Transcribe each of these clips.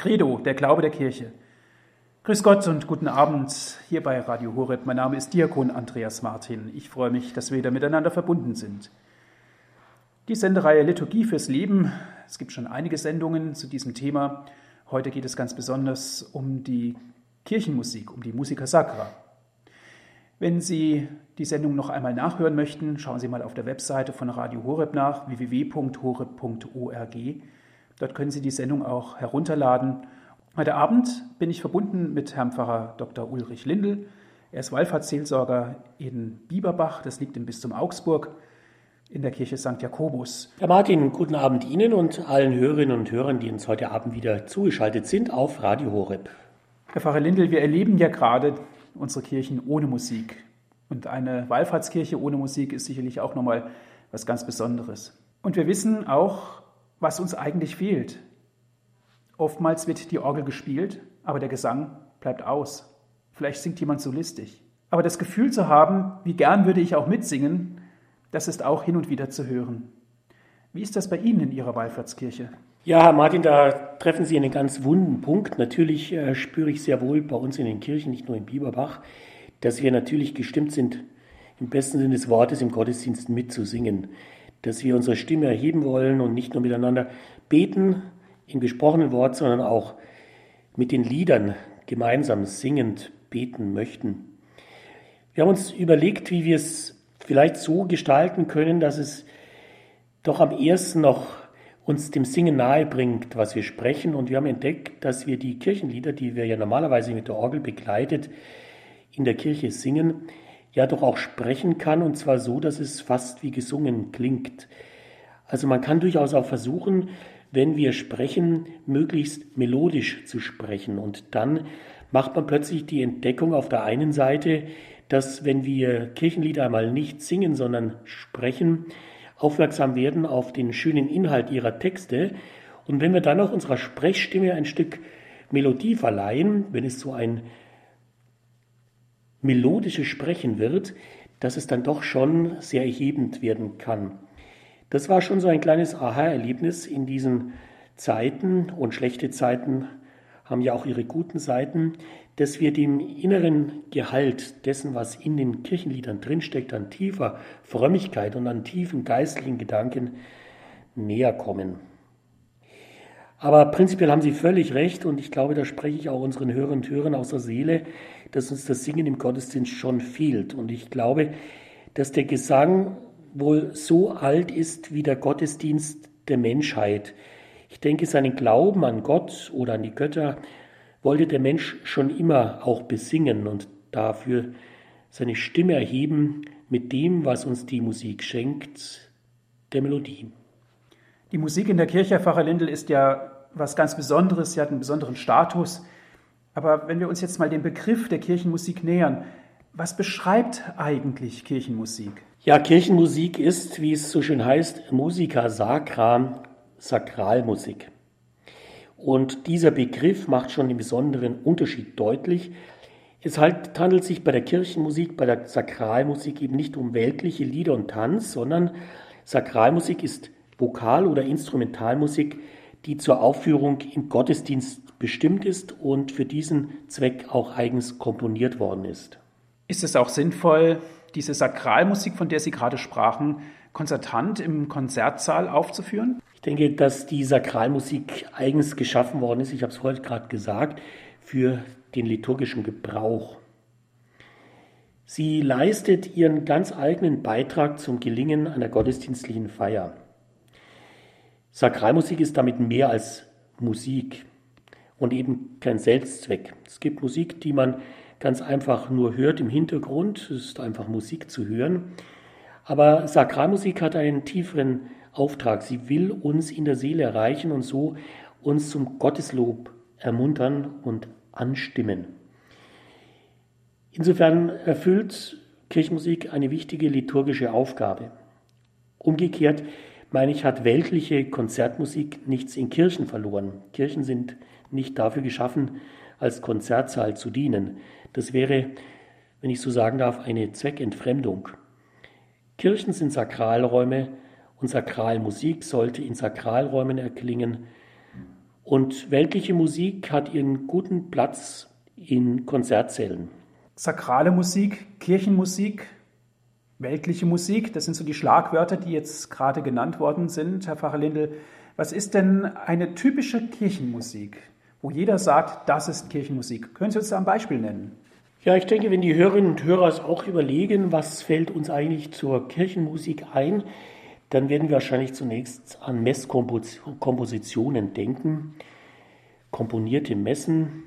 Credo, der Glaube der Kirche. Grüß Gott und guten Abend hier bei Radio Horeb. Mein Name ist Diakon Andreas Martin. Ich freue mich, dass wir wieder miteinander verbunden sind. Die Sendereihe Liturgie fürs Leben. Es gibt schon einige Sendungen zu diesem Thema. Heute geht es ganz besonders um die Kirchenmusik, um die Musica Sacra. Wenn Sie die Sendung noch einmal nachhören möchten, schauen Sie mal auf der Webseite von Radio Horeb nach, www.horeb.org. Dort können Sie die Sendung auch herunterladen. Heute Abend bin ich verbunden mit Herrn Pfarrer Dr. Ulrich Lindl. Er ist Wallfahrtsseelsorger in Bieberbach, das liegt im Bistum Augsburg, in der Kirche St. Jakobus. Herr Martin, guten Abend Ihnen und allen Hörerinnen und Hörern, die uns heute Abend wieder zugeschaltet sind auf Radio Horeb. Herr Pfarrer Lindl, wir erleben ja gerade unsere Kirchen ohne Musik. Und eine Wallfahrtskirche ohne Musik ist sicherlich auch nochmal was ganz Besonderes. Und wir wissen auch, was uns eigentlich fehlt. Oftmals wird die Orgel gespielt, aber der Gesang bleibt aus. Vielleicht singt jemand so listig. Aber das Gefühl zu haben, wie gern würde ich auch mitsingen, das ist auch hin und wieder zu hören. Wie ist das bei Ihnen in Ihrer Wallfahrtskirche? Ja, Herr Martin, da treffen Sie einen ganz wunden Punkt. Natürlich äh, spüre ich sehr wohl bei uns in den Kirchen, nicht nur in Bieberbach, dass wir natürlich gestimmt sind, im besten Sinne des Wortes im Gottesdienst mitzusingen dass wir unsere Stimme erheben wollen und nicht nur miteinander beten im gesprochenen Wort, sondern auch mit den Liedern gemeinsam singend beten möchten. Wir haben uns überlegt, wie wir es vielleicht so gestalten können, dass es doch am ersten noch uns dem Singen nahe bringt, was wir sprechen. Und wir haben entdeckt, dass wir die Kirchenlieder, die wir ja normalerweise mit der Orgel begleitet in der Kirche singen, ja doch auch sprechen kann, und zwar so, dass es fast wie gesungen klingt. Also man kann durchaus auch versuchen, wenn wir sprechen, möglichst melodisch zu sprechen. Und dann macht man plötzlich die Entdeckung auf der einen Seite, dass wenn wir Kirchenlieder einmal nicht singen, sondern sprechen, aufmerksam werden auf den schönen Inhalt ihrer Texte. Und wenn wir dann auch unserer Sprechstimme ein Stück Melodie verleihen, wenn es so ein melodische Sprechen wird, dass es dann doch schon sehr erhebend werden kann. Das war schon so ein kleines Aha-Erlebnis in diesen Zeiten und schlechte Zeiten haben ja auch ihre guten Seiten, dass wir dem inneren Gehalt dessen, was in den Kirchenliedern drinsteckt, an tiefer Frömmigkeit und an tiefen geistlichen Gedanken näher kommen. Aber prinzipiell haben Sie völlig recht und ich glaube, da spreche ich auch unseren Hörern und Hörern aus der Seele dass uns das Singen im Gottesdienst schon fehlt. Und ich glaube, dass der Gesang wohl so alt ist wie der Gottesdienst der Menschheit. Ich denke, seinen Glauben an Gott oder an die Götter wollte der Mensch schon immer auch besingen und dafür seine Stimme erheben mit dem, was uns die Musik schenkt, der Melodie. Die Musik in der Kirche, Herr Pfarrer Lindel, ist ja was ganz Besonderes. Sie hat einen besonderen Status. Aber wenn wir uns jetzt mal dem Begriff der Kirchenmusik nähern, was beschreibt eigentlich Kirchenmusik? Ja, Kirchenmusik ist, wie es so schön heißt, Musica Sacra, Sakralmusik. Und dieser Begriff macht schon den besonderen Unterschied deutlich. Es halt, handelt sich bei der Kirchenmusik, bei der Sakralmusik eben nicht um weltliche Lieder und Tanz, sondern Sakralmusik ist Vokal- oder Instrumentalmusik, die zur Aufführung im Gottesdienst bestimmt ist und für diesen Zweck auch eigens komponiert worden ist. Ist es auch sinnvoll, diese Sakralmusik, von der Sie gerade sprachen, konzertant im Konzertsaal aufzuführen? Ich denke, dass die Sakralmusik eigens geschaffen worden ist, ich habe es heute gerade gesagt, für den liturgischen Gebrauch. Sie leistet ihren ganz eigenen Beitrag zum Gelingen einer gottesdienstlichen Feier. Sakralmusik ist damit mehr als Musik und eben kein Selbstzweck. Es gibt Musik, die man ganz einfach nur hört im Hintergrund. Es ist einfach Musik zu hören. Aber Sakralmusik hat einen tieferen Auftrag. Sie will uns in der Seele erreichen und so uns zum Gotteslob ermuntern und anstimmen. Insofern erfüllt Kirchenmusik eine wichtige liturgische Aufgabe. Umgekehrt meine ich, hat weltliche Konzertmusik nichts in Kirchen verloren. Kirchen sind nicht dafür geschaffen, als Konzertsaal zu dienen. Das wäre, wenn ich so sagen darf, eine Zweckentfremdung. Kirchen sind Sakralräume und Sakralmusik sollte in Sakralräumen erklingen Und weltliche Musik hat ihren guten Platz in Konzertsälen. Sakrale Musik, Kirchenmusik, weltliche Musik, das sind so die Schlagwörter, die jetzt gerade genannt worden sind. Herr Pfarrer Lindel, was ist denn eine typische Kirchenmusik, wo jeder sagt, das ist Kirchenmusik? Können Sie uns da ein Beispiel nennen? Ja, ich denke, wenn die Hörerinnen und Hörer es auch überlegen, was fällt uns eigentlich zur Kirchenmusik ein, dann werden wir wahrscheinlich zunächst an Messkompositionen denken, komponierte Messen,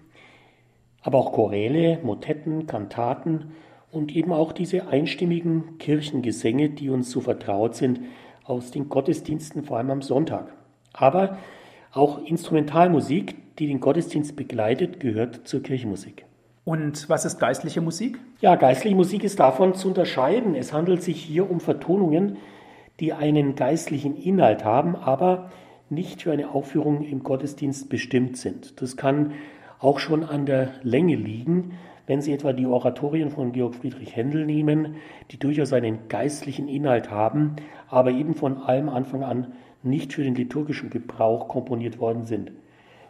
aber auch Choräle, Motetten, Kantaten und eben auch diese einstimmigen Kirchengesänge, die uns so vertraut sind aus den Gottesdiensten, vor allem am Sonntag. Aber auch Instrumentalmusik, die den Gottesdienst begleitet, gehört zur Kirchenmusik. Und was ist geistliche Musik? Ja, geistliche Musik ist davon zu unterscheiden. Es handelt sich hier um Vertonungen, die einen geistlichen Inhalt haben, aber nicht für eine Aufführung im Gottesdienst bestimmt sind. Das kann auch schon an der Länge liegen, wenn Sie etwa die Oratorien von Georg Friedrich Händel nehmen, die durchaus einen geistlichen Inhalt haben, aber eben von allem Anfang an nicht für den liturgischen Gebrauch komponiert worden sind.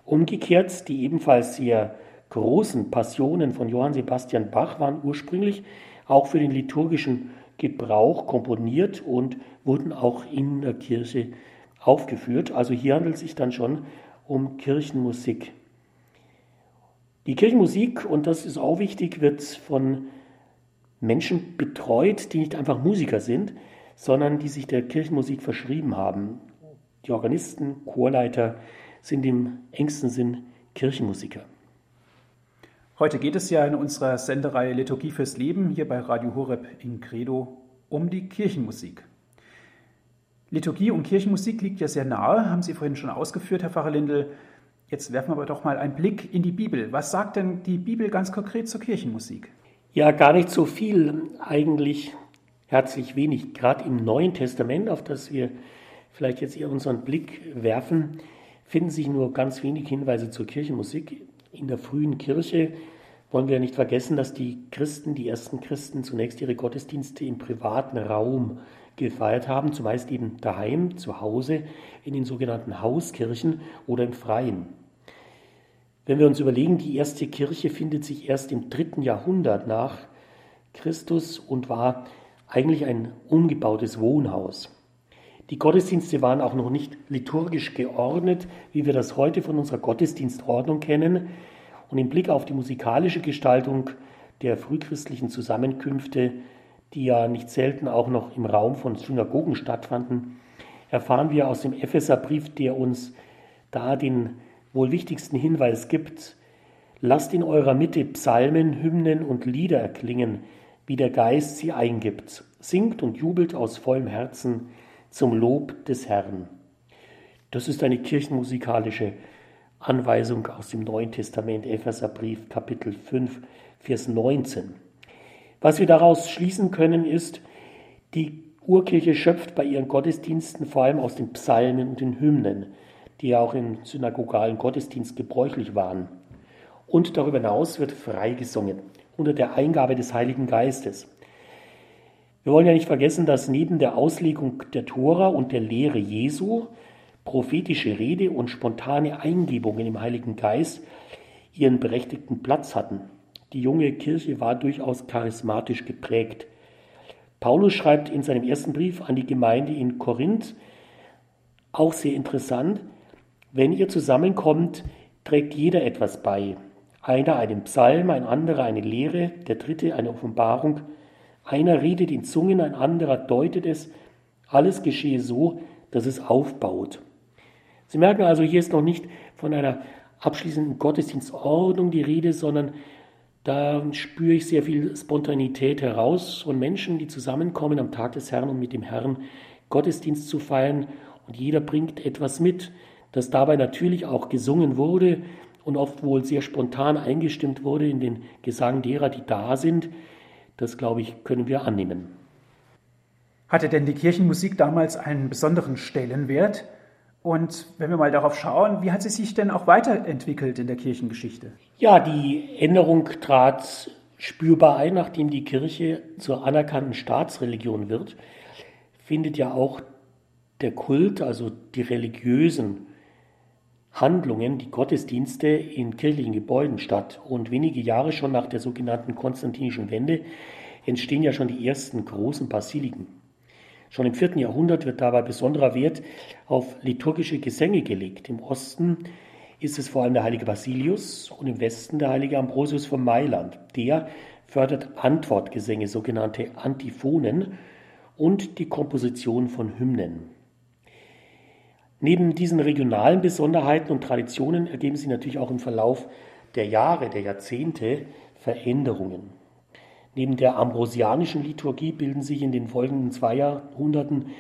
Umgekehrt, die ebenfalls sehr großen Passionen von Johann Sebastian Bach waren ursprünglich auch für den liturgischen Gebrauch komponiert und wurden auch in der Kirche aufgeführt. Also hier handelt es sich dann schon um Kirchenmusik. Die Kirchenmusik, und das ist auch wichtig, wird von Menschen betreut, die nicht einfach Musiker sind, sondern die sich der Kirchenmusik verschrieben haben. Die Organisten, Chorleiter sind im engsten Sinn Kirchenmusiker. Heute geht es ja in unserer Sendereihe Liturgie fürs Leben hier bei Radio Horeb in Credo um die Kirchenmusik. Liturgie und Kirchenmusik liegt ja sehr nahe, haben Sie vorhin schon ausgeführt, Herr Pfarrer Lindel. Jetzt werfen wir aber doch mal einen Blick in die Bibel. Was sagt denn die Bibel ganz konkret zur Kirchenmusik? Ja, gar nicht so viel, eigentlich herzlich wenig. Gerade im Neuen Testament, auf das wir vielleicht jetzt eher unseren Blick werfen, finden sich nur ganz wenig Hinweise zur Kirchenmusik. In der frühen Kirche wollen wir nicht vergessen, dass die Christen, die ersten Christen, zunächst ihre Gottesdienste im privaten Raum gefeiert haben, zumeist eben daheim, zu Hause, in den sogenannten Hauskirchen oder im Freien. Wenn wir uns überlegen, die erste Kirche findet sich erst im dritten Jahrhundert nach Christus und war eigentlich ein umgebautes Wohnhaus. Die Gottesdienste waren auch noch nicht liturgisch geordnet, wie wir das heute von unserer Gottesdienstordnung kennen, und im Blick auf die musikalische Gestaltung der frühchristlichen Zusammenkünfte, die ja nicht selten auch noch im Raum von Synagogen stattfanden, erfahren wir aus dem Epheserbrief, der uns da den wohl wichtigsten Hinweis gibt, lasst in eurer Mitte Psalmen, Hymnen und Lieder erklingen, wie der Geist sie eingibt. Singt und jubelt aus vollem Herzen zum Lob des Herrn. Das ist eine kirchenmusikalische Anweisung aus dem Neuen Testament, Epheserbrief, Kapitel 5, Vers 19. Was wir daraus schließen können, ist, die Urkirche schöpft bei ihren Gottesdiensten vor allem aus den Psalmen und den Hymnen, die ja auch im synagogalen Gottesdienst gebräuchlich waren. Und darüber hinaus wird frei gesungen, unter der Eingabe des Heiligen Geistes. Wir wollen ja nicht vergessen, dass neben der Auslegung der Tora und der Lehre Jesu prophetische Rede und spontane Eingebungen im Heiligen Geist ihren berechtigten Platz hatten. Die junge Kirche war durchaus charismatisch geprägt. Paulus schreibt in seinem ersten Brief an die Gemeinde in Korinth, auch sehr interessant, wenn ihr zusammenkommt, trägt jeder etwas bei. Einer einen Psalm, ein anderer eine Lehre, der dritte eine Offenbarung. Einer redet in Zungen, ein anderer deutet es. Alles geschehe so, dass es aufbaut. Sie merken also, hier ist noch nicht von einer abschließenden Gottesdienstordnung die Rede, sondern da spüre ich sehr viel Spontanität heraus von Menschen, die zusammenkommen am Tag des Herrn, um mit dem Herrn Gottesdienst zu feiern. Und jeder bringt etwas mit, das dabei natürlich auch gesungen wurde und oft wohl sehr spontan eingestimmt wurde in den Gesang derer, die da sind. Das, glaube ich, können wir annehmen. Hatte denn die Kirchenmusik damals einen besonderen Stellenwert? Und wenn wir mal darauf schauen, wie hat sie sich denn auch weiterentwickelt in der Kirchengeschichte? Ja, die Änderung trat spürbar ein, nachdem die Kirche zur anerkannten Staatsreligion wird, findet ja auch der Kult, also die religiösen Handlungen, die Gottesdienste in kirchlichen Gebäuden statt. Und wenige Jahre schon nach der sogenannten konstantinischen Wende entstehen ja schon die ersten großen Basiliken. Schon im vierten Jahrhundert wird dabei besonderer Wert auf liturgische Gesänge gelegt. Im Osten ist es vor allem der heilige Basilius und im Westen der heilige Ambrosius von Mailand. Der fördert Antwortgesänge, sogenannte Antiphonen und die Komposition von Hymnen. Neben diesen regionalen Besonderheiten und Traditionen ergeben sich natürlich auch im Verlauf der Jahre, der Jahrzehnte Veränderungen. Neben der ambrosianischen Liturgie bilden sich in den folgenden zwei Jahrhunderten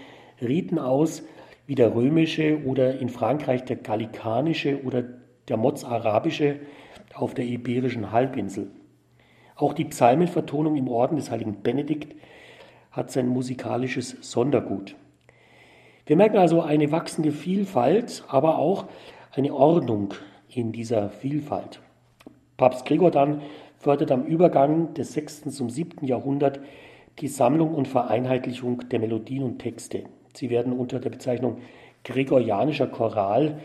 Riten aus, wie der römische oder in Frankreich der gallikanische oder der mozarabische auf der iberischen Halbinsel. Auch die Psalmenvertonung im Orden des heiligen Benedikt hat sein musikalisches Sondergut. Wir merken also eine wachsende Vielfalt, aber auch eine Ordnung in dieser Vielfalt. Papst Gregor dann fördert am Übergang des 6. zum 7. Jahrhundert die Sammlung und Vereinheitlichung der Melodien und Texte. Sie werden unter der Bezeichnung Gregorianischer Choral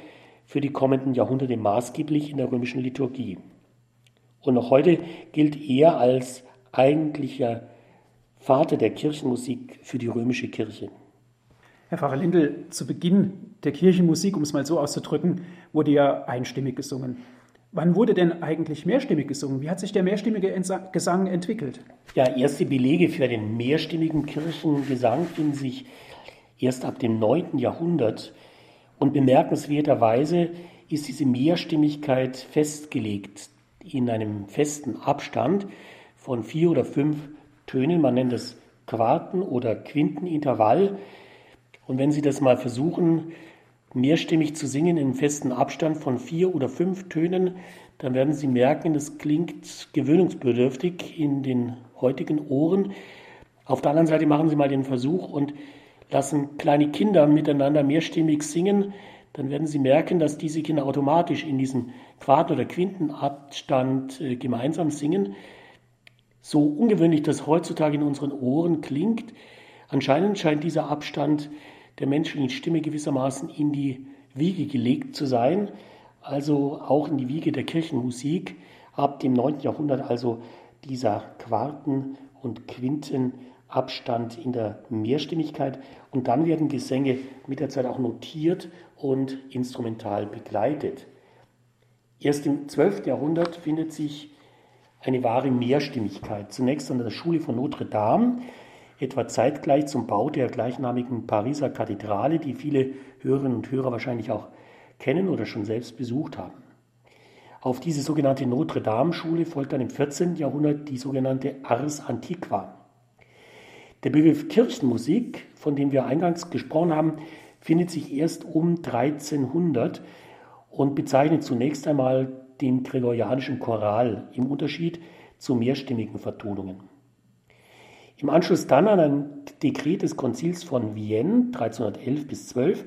für die kommenden Jahrhunderte maßgeblich in der römischen Liturgie. Und noch heute gilt er als eigentlicher Vater der Kirchenmusik für die römische Kirche. Herr Pfarrer Lindel, zu Beginn der Kirchenmusik, um es mal so auszudrücken, wurde ja einstimmig gesungen. Wann wurde denn eigentlich mehrstimmig gesungen? Wie hat sich der mehrstimmige Gesang entwickelt? Ja, erste Belege für den mehrstimmigen Kirchengesang finden sich erst ab dem 9. Jahrhundert. Und bemerkenswerterweise ist diese Mehrstimmigkeit festgelegt in einem festen Abstand von vier oder fünf Tönen. Man nennt es Quarten- oder Quintenintervall. Und wenn Sie das mal versuchen, mehrstimmig zu singen in festen Abstand von vier oder fünf Tönen, dann werden Sie merken, das klingt gewöhnungsbedürftig in den heutigen Ohren. Auf der anderen Seite machen Sie mal den Versuch und lassen kleine Kinder miteinander mehrstimmig singen, dann werden Sie merken, dass diese Kinder automatisch in diesem Quart- oder Quintenabstand äh, gemeinsam singen. So ungewöhnlich das heutzutage in unseren Ohren klingt, anscheinend scheint dieser Abstand der menschlichen Stimme gewissermaßen in die Wiege gelegt zu sein, also auch in die Wiege der Kirchenmusik. Ab dem 9. Jahrhundert also dieser Quarten- und Quintenabstand in der Mehrstimmigkeit. Und dann werden Gesänge mit der Zeit auch notiert und instrumental begleitet. Erst im 12. Jahrhundert findet sich eine wahre Mehrstimmigkeit. Zunächst an der Schule von Notre Dame etwa zeitgleich zum Bau der gleichnamigen Pariser Kathedrale, die viele Hörerinnen und Hörer wahrscheinlich auch kennen oder schon selbst besucht haben. Auf diese sogenannte Notre-Dame-Schule folgt dann im 14. Jahrhundert die sogenannte Ars Antiqua. Der Begriff Kirchenmusik, von dem wir eingangs gesprochen haben, findet sich erst um 1300 und bezeichnet zunächst einmal den gregorianischen Choral im Unterschied zu mehrstimmigen Vertonungen. Im Anschluss dann an ein Dekret des Konzils von Vienne 1311 bis 12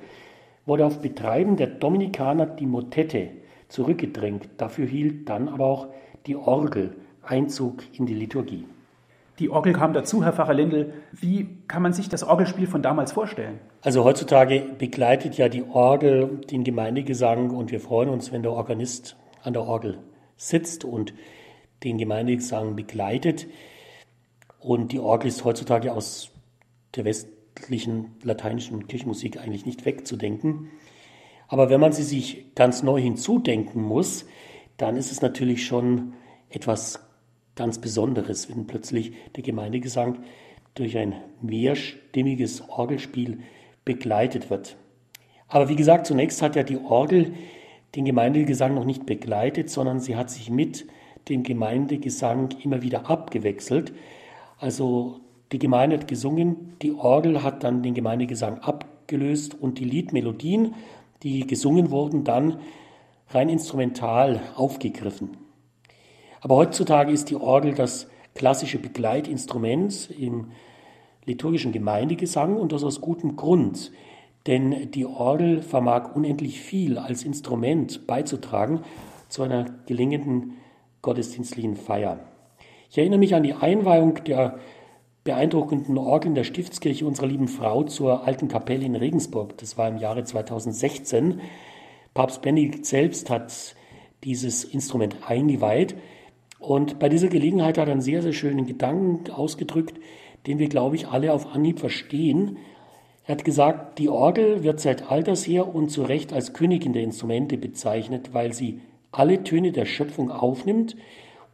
wurde auf Betreiben der Dominikaner die Motette zurückgedrängt. Dafür hielt dann aber auch die Orgel Einzug in die Liturgie. Die Orgel kam dazu, Herr Pfarrer Lindel. Wie kann man sich das Orgelspiel von damals vorstellen? Also heutzutage begleitet ja die Orgel den Gemeindegesang und wir freuen uns, wenn der Organist an der Orgel sitzt und den Gemeindegesang begleitet. Und die Orgel ist heutzutage aus der westlichen lateinischen Kirchenmusik eigentlich nicht wegzudenken. Aber wenn man sie sich ganz neu hinzudenken muss, dann ist es natürlich schon etwas ganz Besonderes, wenn plötzlich der Gemeindegesang durch ein mehrstimmiges Orgelspiel begleitet wird. Aber wie gesagt, zunächst hat ja die Orgel den Gemeindegesang noch nicht begleitet, sondern sie hat sich mit dem Gemeindegesang immer wieder abgewechselt. Also die Gemeinde hat gesungen, die Orgel hat dann den Gemeindegesang abgelöst und die Liedmelodien, die gesungen wurden, dann rein instrumental aufgegriffen. Aber heutzutage ist die Orgel das klassische Begleitinstrument im liturgischen Gemeindegesang und das aus gutem Grund, denn die Orgel vermag unendlich viel als Instrument beizutragen zu einer gelingenden gottesdienstlichen Feier. Ich erinnere mich an die Einweihung der beeindruckenden Orgeln der Stiftskirche unserer lieben Frau zur alten Kapelle in Regensburg. Das war im Jahre 2016. Papst Benedikt selbst hat dieses Instrument eingeweiht. Und bei dieser Gelegenheit hat er einen sehr, sehr schönen Gedanken ausgedrückt, den wir, glaube ich, alle auf Anhieb verstehen. Er hat gesagt, die Orgel wird seit alters her und zu Recht als Königin der Instrumente bezeichnet, weil sie alle Töne der Schöpfung aufnimmt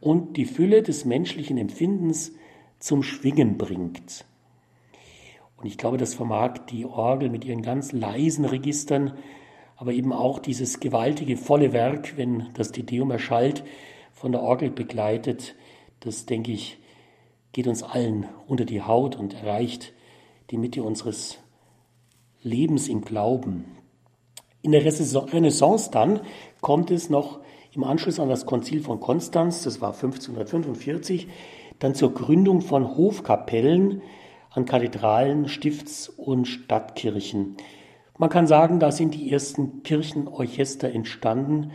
und die Fülle des menschlichen Empfindens zum Schwingen bringt. Und ich glaube, das vermag die Orgel mit ihren ganz leisen Registern, aber eben auch dieses gewaltige, volle Werk, wenn das Dideum erschallt, von der Orgel begleitet, das, denke ich, geht uns allen unter die Haut und erreicht die Mitte unseres Lebens im Glauben. In der Renaissance dann kommt es noch im Anschluss an das Konzil von Konstanz, das war 1545, dann zur Gründung von Hofkapellen an Kathedralen, Stifts- und Stadtkirchen. Man kann sagen, da sind die ersten Kirchenorchester entstanden,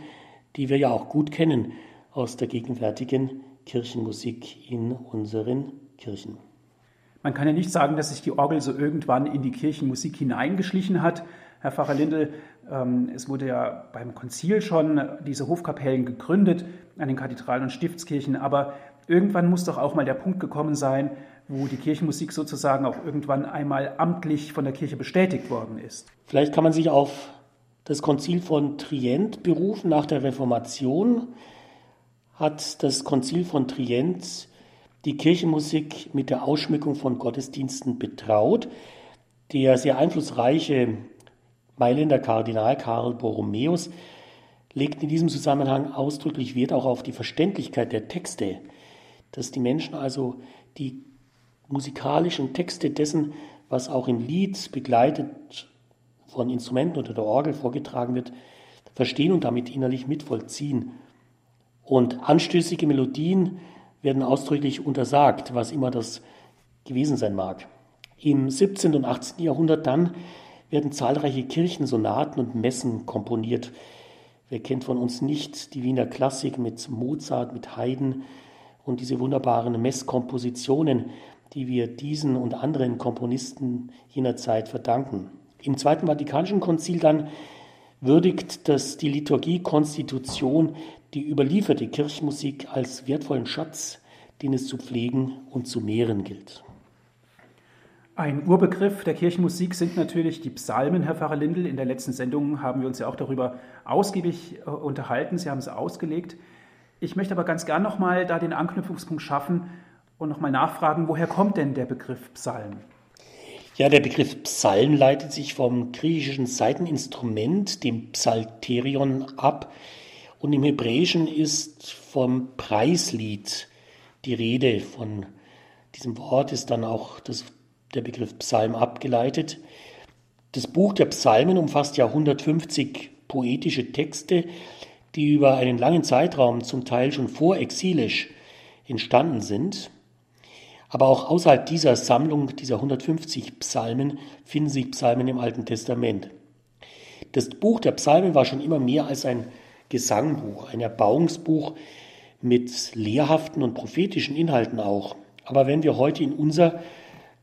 die wir ja auch gut kennen aus der gegenwärtigen Kirchenmusik in unseren Kirchen. Man kann ja nicht sagen, dass sich die Orgel so irgendwann in die Kirchenmusik hineingeschlichen hat. Herr Pfarrer Lindel, ähm, es wurde ja beim Konzil schon diese Hofkapellen gegründet an den Kathedralen und Stiftskirchen, aber irgendwann muss doch auch mal der Punkt gekommen sein, wo die Kirchenmusik sozusagen auch irgendwann einmal amtlich von der Kirche bestätigt worden ist. Vielleicht kann man sich auf das Konzil von Trient berufen. Nach der Reformation hat das Konzil von Trient die Kirchenmusik mit der Ausschmückung von Gottesdiensten betraut. Der sehr einflussreiche Mailänder Kardinal Karl Borromäus legt in diesem Zusammenhang ausdrücklich Wert auch auf die Verständlichkeit der Texte, dass die Menschen also die musikalischen Texte dessen, was auch im Lied begleitet von Instrumenten oder der Orgel vorgetragen wird, verstehen und damit innerlich mitvollziehen. Und anstößige Melodien werden ausdrücklich untersagt, was immer das gewesen sein mag. Im 17. und 18. Jahrhundert dann werden zahlreiche Kirchensonaten und Messen komponiert. Wer kennt von uns nicht die Wiener Klassik mit Mozart, mit Haydn und diese wunderbaren Messkompositionen, die wir diesen und anderen Komponisten jener Zeit verdanken. Im Zweiten Vatikanischen Konzil dann würdigt das die Liturgie-Konstitution die überlieferte Kirchenmusik als wertvollen Schatz, den es zu pflegen und zu mehren gilt. Ein Urbegriff der Kirchenmusik sind natürlich die Psalmen, Herr Pfarrer Lindel. In der letzten Sendung haben wir uns ja auch darüber ausgiebig äh, unterhalten. Sie haben es ausgelegt. Ich möchte aber ganz gern nochmal da den Anknüpfungspunkt schaffen und nochmal nachfragen, woher kommt denn der Begriff Psalm? Ja, der Begriff Psalm leitet sich vom griechischen Seiteninstrument, dem Psalterion, ab. Und im Hebräischen ist vom Preislied die Rede. Von diesem Wort ist dann auch das, der Begriff Psalm abgeleitet. Das Buch der Psalmen umfasst ja 150 poetische Texte, die über einen langen Zeitraum zum Teil schon vorexilisch entstanden sind. Aber auch außerhalb dieser Sammlung, dieser 150 Psalmen, finden sich Psalmen im Alten Testament. Das Buch der Psalmen war schon immer mehr als ein Gesangbuch, ein Erbauungsbuch mit lehrhaften und prophetischen Inhalten auch. Aber wenn wir heute in unser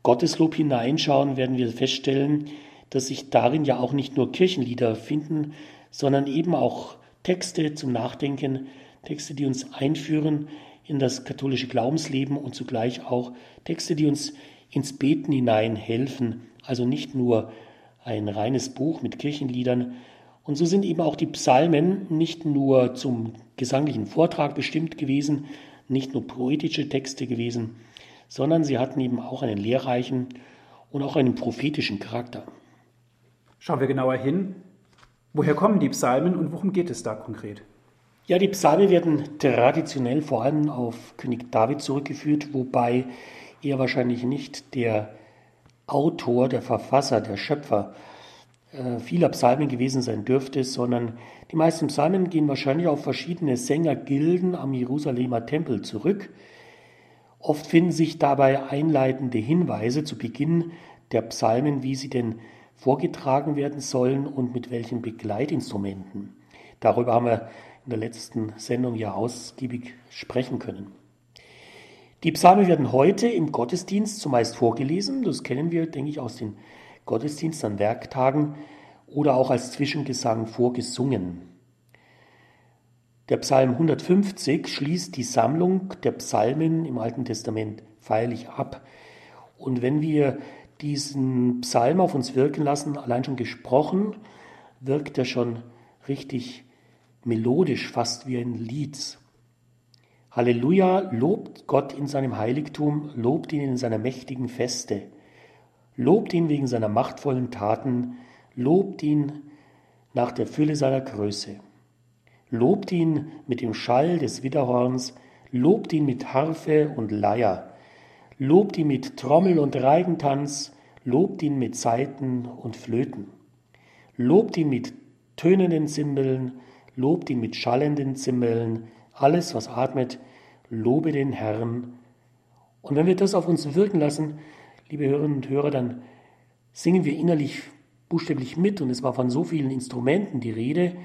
Gotteslob hineinschauen, werden wir feststellen, dass sich darin ja auch nicht nur Kirchenlieder finden, sondern eben auch Texte zum Nachdenken, Texte, die uns einführen in das katholische Glaubensleben und zugleich auch Texte, die uns ins Beten hinein helfen. Also nicht nur ein reines Buch mit Kirchenliedern. Und so sind eben auch die Psalmen nicht nur zum gesanglichen Vortrag bestimmt gewesen, nicht nur poetische Texte gewesen, sondern sie hatten eben auch einen lehrreichen und auch einen prophetischen Charakter. Schauen wir genauer hin. Woher kommen die Psalmen und worum geht es da konkret? Ja, die Psalmen werden traditionell vor allem auf König David zurückgeführt, wobei er wahrscheinlich nicht der Autor, der Verfasser, der Schöpfer äh, vieler Psalmen gewesen sein dürfte, sondern die meisten Psalmen gehen wahrscheinlich auf verschiedene Sängergilden am Jerusalemer Tempel zurück. Oft finden sich dabei einleitende Hinweise zu Beginn der Psalmen, wie sie denn vorgetragen werden sollen und mit welchen Begleitinstrumenten. Darüber haben wir in der letzten Sendung ja ausgiebig sprechen können. Die Psalmen werden heute im Gottesdienst zumeist vorgelesen. Das kennen wir, denke ich, aus den Gottesdiensten an Werktagen. oder auch als Zwischengesang vorgesungen. Der Psalm 150 schließt die Sammlung der Psalmen im Alten Testament feierlich ab. Und wenn wir diesen Psalm auf uns wirken lassen, allein schon gesprochen, wirkt er schon richtig melodisch, fast wie ein Lied. Halleluja, lobt Gott in seinem Heiligtum, lobt ihn in seiner mächtigen Feste, lobt ihn wegen seiner machtvollen Taten, lobt ihn nach der Fülle seiner Größe, lobt ihn mit dem Schall des Widderhorns, lobt ihn mit Harfe und Leier, lobt ihn mit Trommel und Reigentanz, lobt ihn mit Saiten und Flöten, lobt ihn mit tönenden Zimbeln, lobt ihn mit schallenden Zimbeln, alles, was atmet, lobe den Herrn. Und wenn wir das auf uns wirken lassen, liebe Hörerinnen und Hörer, dann singen wir innerlich buchstäblich mit. Und es war von so vielen Instrumenten die Rede,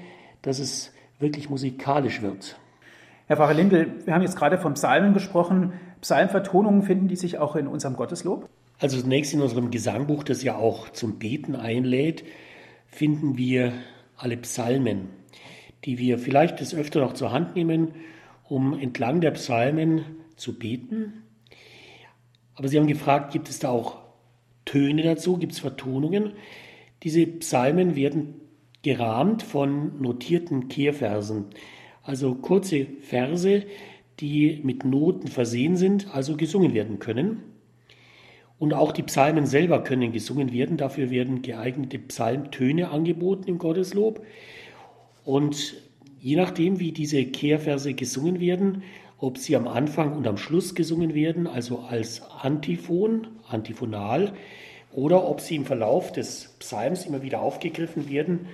dass es wirklich musikalisch wird. Herr Pfarrer Lindel, wir haben jetzt gerade von Psalmen gesprochen. Psalmvertonungen finden die sich auch in unserem Gotteslob? Also zunächst in unserem Gesangbuch, das ja auch zum Beten einlädt, finden wir alle Psalmen die wir vielleicht des Öfter noch zur Hand nehmen, um entlang der Psalmen zu beten. Aber Sie haben gefragt, gibt es da auch Töne dazu, gibt es Vertonungen? Diese Psalmen werden gerahmt von notierten Kehrversen, also kurze Verse, die mit Noten versehen sind, also gesungen werden können. Und auch die Psalmen selber können gesungen werden. Dafür werden geeignete Psalmtöne angeboten im Gotteslob. Und je nachdem, wie diese Kehrverse gesungen werden, ob sie am Anfang und am Schluss gesungen werden, also als Antiphon, antiphonal, oder ob sie im Verlauf des Psalms immer wieder aufgegriffen werden,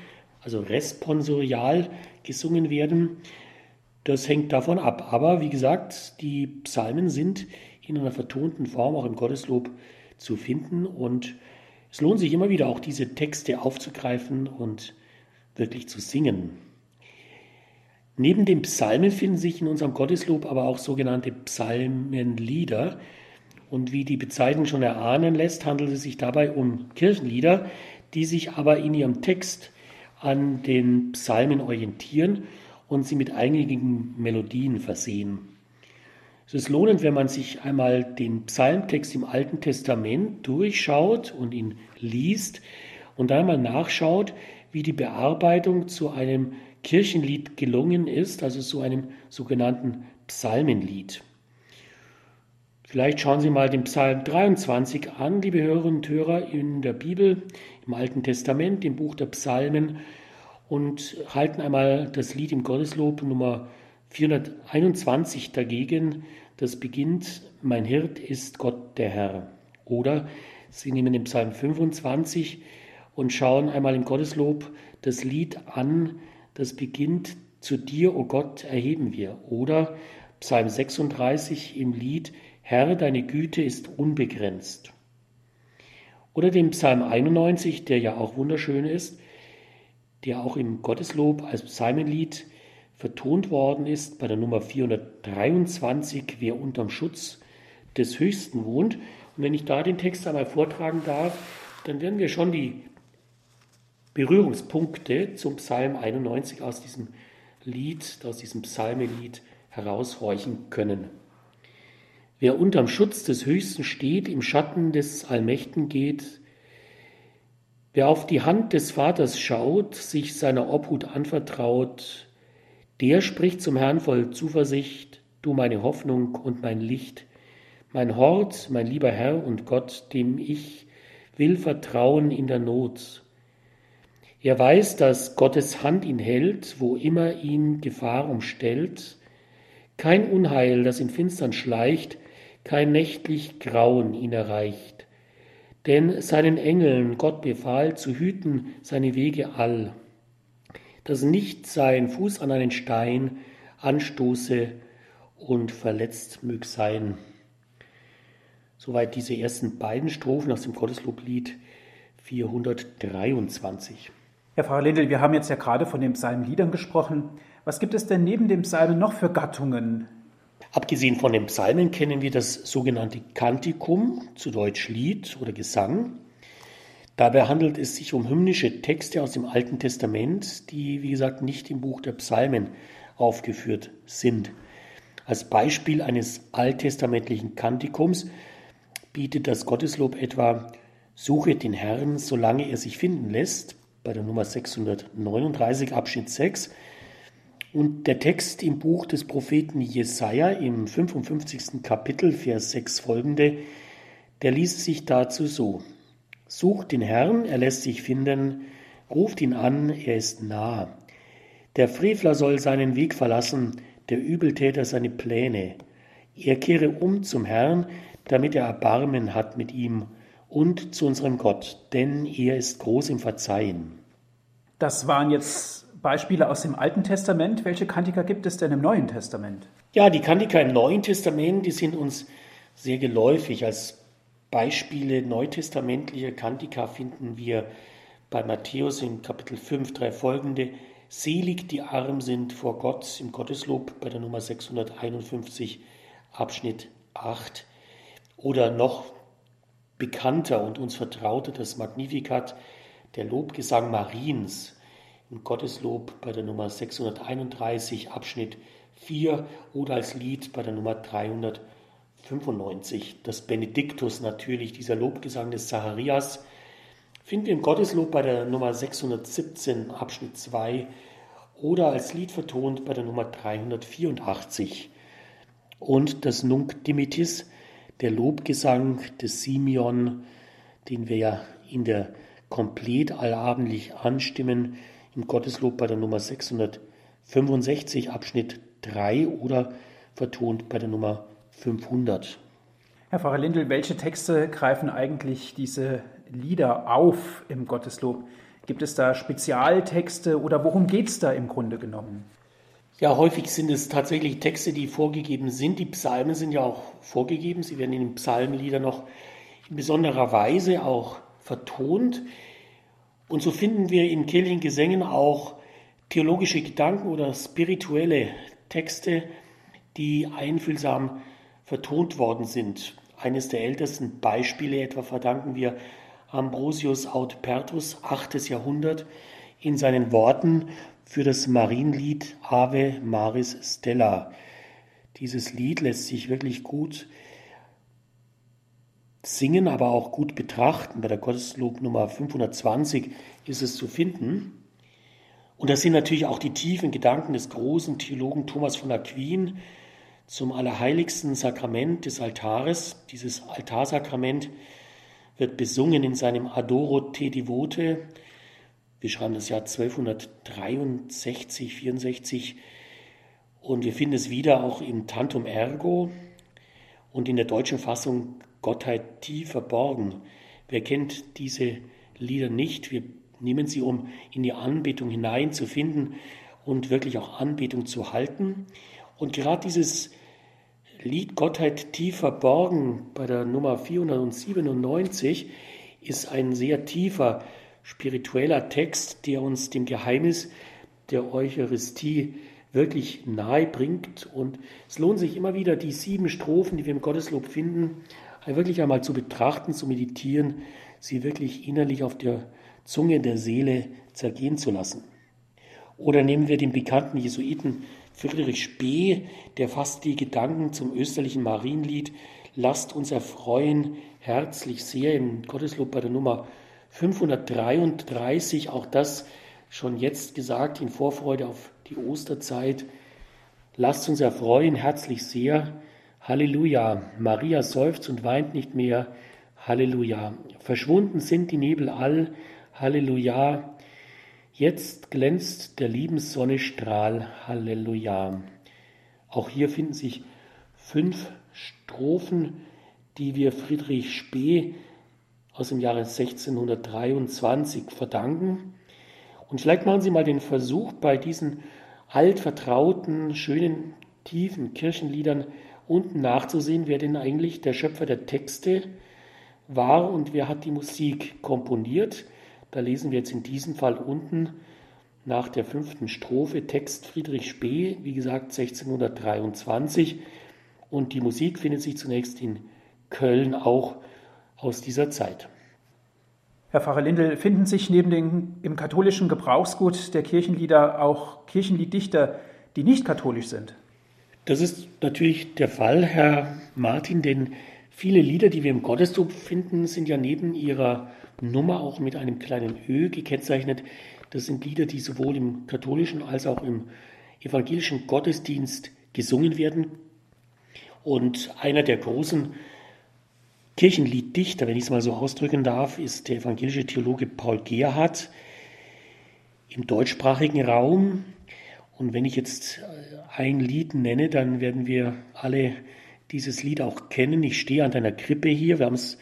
also responsorial gesungen werden, das hängt davon ab. Aber wie gesagt, die Psalmen sind in einer vertonten Form auch im Gotteslob zu finden und es lohnt sich immer wieder auch diese Texte aufzugreifen und wirklich zu singen. Neben den Psalmen finden sich in unserem Gotteslob aber auch sogenannte Psalmenlieder. Und wie die Bezeichnung schon erahnen lässt, handelt es sich dabei um Kirchenlieder, die sich aber in ihrem Text an den Psalmen orientieren und sie mit eingängigen Melodien versehen. Es ist lohnend, wenn man sich einmal den Psalmtext im Alten Testament durchschaut und ihn liest und dann mal nachschaut, wie die Bearbeitung zu einem Kirchenlied gelungen ist, also so einem sogenannten Psalmenlied. Vielleicht schauen Sie mal den Psalm 23 an, liebe Hörerinnen und Hörer, in der Bibel, im Alten Testament, im Buch der Psalmen und halten einmal das Lied im Gotteslob Nummer 421 dagegen. Das beginnt, mein Hirt ist Gott der Herr. Oder Sie nehmen den Psalm 25 und schauen einmal im Gotteslob das Lied an, das beginnt, zu dir, o oh Gott, erheben wir. Oder Psalm 36 im Lied, Herr, deine Güte ist unbegrenzt. Oder den Psalm 91, der ja auch wunderschön ist, der auch im Gotteslob als Psalmenlied vertont worden ist, bei der Nummer 423, wer unterm Schutz des Höchsten wohnt. Und wenn ich da den Text einmal vortragen darf, dann werden wir schon die Berührungspunkte zum Psalm 91 aus diesem Lied, aus diesem Psalmelied heraushorchen können. Wer unterm Schutz des Höchsten steht, im Schatten des Allmächtigen geht, wer auf die Hand des Vaters schaut, sich seiner Obhut anvertraut, der spricht zum Herrn voll Zuversicht, du meine Hoffnung und mein Licht, mein Hort, mein lieber Herr und Gott, dem ich will vertrauen in der Not. Er weiß, dass Gottes Hand ihn hält, wo immer ihn Gefahr umstellt. Kein Unheil, das in Finstern schleicht, kein nächtlich Grauen ihn erreicht. Denn seinen Engeln Gott befahl, zu hüten seine Wege all, dass nicht sein Fuß an einen Stein anstoße und verletzt mög sein. Soweit diese ersten beiden Strophen aus dem Gottesloblied 423. Herr Pfarrer Lindel, wir haben jetzt ja gerade von den Psalmliedern gesprochen. Was gibt es denn neben dem Psalmen noch für Gattungen? Abgesehen von den Psalmen kennen wir das sogenannte Kantikum, zu Deutsch Lied oder Gesang. Dabei handelt es sich um hymnische Texte aus dem Alten Testament, die, wie gesagt, nicht im Buch der Psalmen aufgeführt sind. Als Beispiel eines alttestamentlichen Kantikums bietet das Gotteslob etwa Suche den Herrn, solange er sich finden lässt, bei der Nummer 639 Abschnitt 6. Und der Text im Buch des Propheten Jesaja im 55. Kapitel, Vers 6 folgende, der liest sich dazu so: Sucht den Herrn, er lässt sich finden, ruft ihn an, er ist nah. Der Frevler soll seinen Weg verlassen, der Übeltäter seine Pläne. Er kehre um zum Herrn, damit er Erbarmen hat mit ihm und zu unserem Gott, denn er ist groß im Verzeihen. Das waren jetzt Beispiele aus dem Alten Testament. Welche Kantiker gibt es denn im Neuen Testament? Ja, die Kantiker im Neuen Testament, die sind uns sehr geläufig. Als Beispiele neutestamentlicher Kantika finden wir bei Matthäus in Kapitel 5 drei folgende. Selig die arm sind vor Gott im Gotteslob bei der Nummer 651 Abschnitt 8. Oder noch bekannter und uns vertrauter das Magnificat, der Lobgesang Mariens im Gotteslob bei der Nummer 631 Abschnitt 4 oder als Lied bei der Nummer 300. 95. Das Benediktus natürlich, dieser Lobgesang des Zacharias, finden wir im Gotteslob bei der Nummer 617 Abschnitt 2 oder als Lied vertont bei der Nummer 384. Und das Nunc Dimittis, der Lobgesang des Simeon, den wir ja in der komplett allabendlich anstimmen, im Gotteslob bei der Nummer 665 Abschnitt 3 oder vertont bei der Nummer 500. Herr Pfarrer Lindl, welche Texte greifen eigentlich diese Lieder auf im Gotteslob? Gibt es da Spezialtexte oder worum geht es da im Grunde genommen? Ja, häufig sind es tatsächlich Texte, die vorgegeben sind. Die Psalmen sind ja auch vorgegeben. Sie werden in den Psalmenliedern noch in besonderer Weise auch vertont. Und so finden wir in kirchlichen Gesängen auch theologische Gedanken oder spirituelle Texte, die einfühlsam vertont worden sind. Eines der ältesten Beispiele etwa verdanken wir Ambrosius Audpertus, 8. Jahrhundert, in seinen Worten für das Marienlied Ave Maris Stella. Dieses Lied lässt sich wirklich gut singen, aber auch gut betrachten. Bei der Gotteslob Nummer 520 ist es zu finden. Und das sind natürlich auch die tiefen Gedanken des großen Theologen Thomas von Aquin, zum allerheiligsten Sakrament des Altares. Dieses Altarsakrament wird besungen in seinem Adoro te Devote. Wir schreiben das Jahr 1263, 64 und wir finden es wieder auch im Tantum Ergo und in der deutschen Fassung Gottheit tief verborgen. Wer kennt diese Lieder nicht? Wir nehmen sie, um in die Anbetung hineinzufinden und wirklich auch Anbetung zu halten. Und gerade dieses Lied Gottheit tief verborgen bei der Nummer 497 ist ein sehr tiefer spiritueller Text, der uns dem Geheimnis der Eucharistie wirklich nahe bringt. Und es lohnt sich immer wieder, die sieben Strophen, die wir im Gotteslob finden, wirklich einmal zu betrachten, zu meditieren, sie wirklich innerlich auf der Zunge der Seele zergehen zu lassen. Oder nehmen wir den bekannten Jesuiten Friedrich Spee, der fasst die Gedanken zum österlichen Marienlied Lasst uns erfreuen herzlich sehr im Gotteslob bei der Nummer 533, auch das schon jetzt gesagt in Vorfreude auf die Osterzeit. Lasst uns erfreuen herzlich sehr. Halleluja. Maria seufzt und weint nicht mehr. Halleluja. Verschwunden sind die Nebel all. Halleluja. Jetzt glänzt der Liebensonne Strahl. Halleluja. Auch hier finden sich fünf Strophen, die wir Friedrich Spee aus dem Jahre 1623 verdanken. Und vielleicht machen Sie mal den Versuch, bei diesen altvertrauten, schönen, tiefen Kirchenliedern unten nachzusehen, wer denn eigentlich der Schöpfer der Texte war und wer hat die Musik komponiert. Da lesen wir jetzt in diesem Fall unten nach der fünften Strophe Text Friedrich Spee, wie gesagt 1623. Und die Musik findet sich zunächst in Köln auch aus dieser Zeit. Herr Pfarrer Lindel, finden sich neben dem im katholischen Gebrauchsgut der Kirchenlieder auch Kirchenlieddichter, die nicht katholisch sind? Das ist natürlich der Fall, Herr Martin, denn viele Lieder, die wir im Gotteslob finden, sind ja neben ihrer Nummer auch mit einem kleinen Ö gekennzeichnet. Das sind Lieder, die sowohl im katholischen als auch im evangelischen Gottesdienst gesungen werden. Und einer der großen Kirchenlieddichter, wenn ich es mal so ausdrücken darf, ist der evangelische Theologe Paul Gerhardt im deutschsprachigen Raum. Und wenn ich jetzt ein Lied nenne, dann werden wir alle dieses Lied auch kennen. Ich stehe an deiner Krippe hier. Wir haben es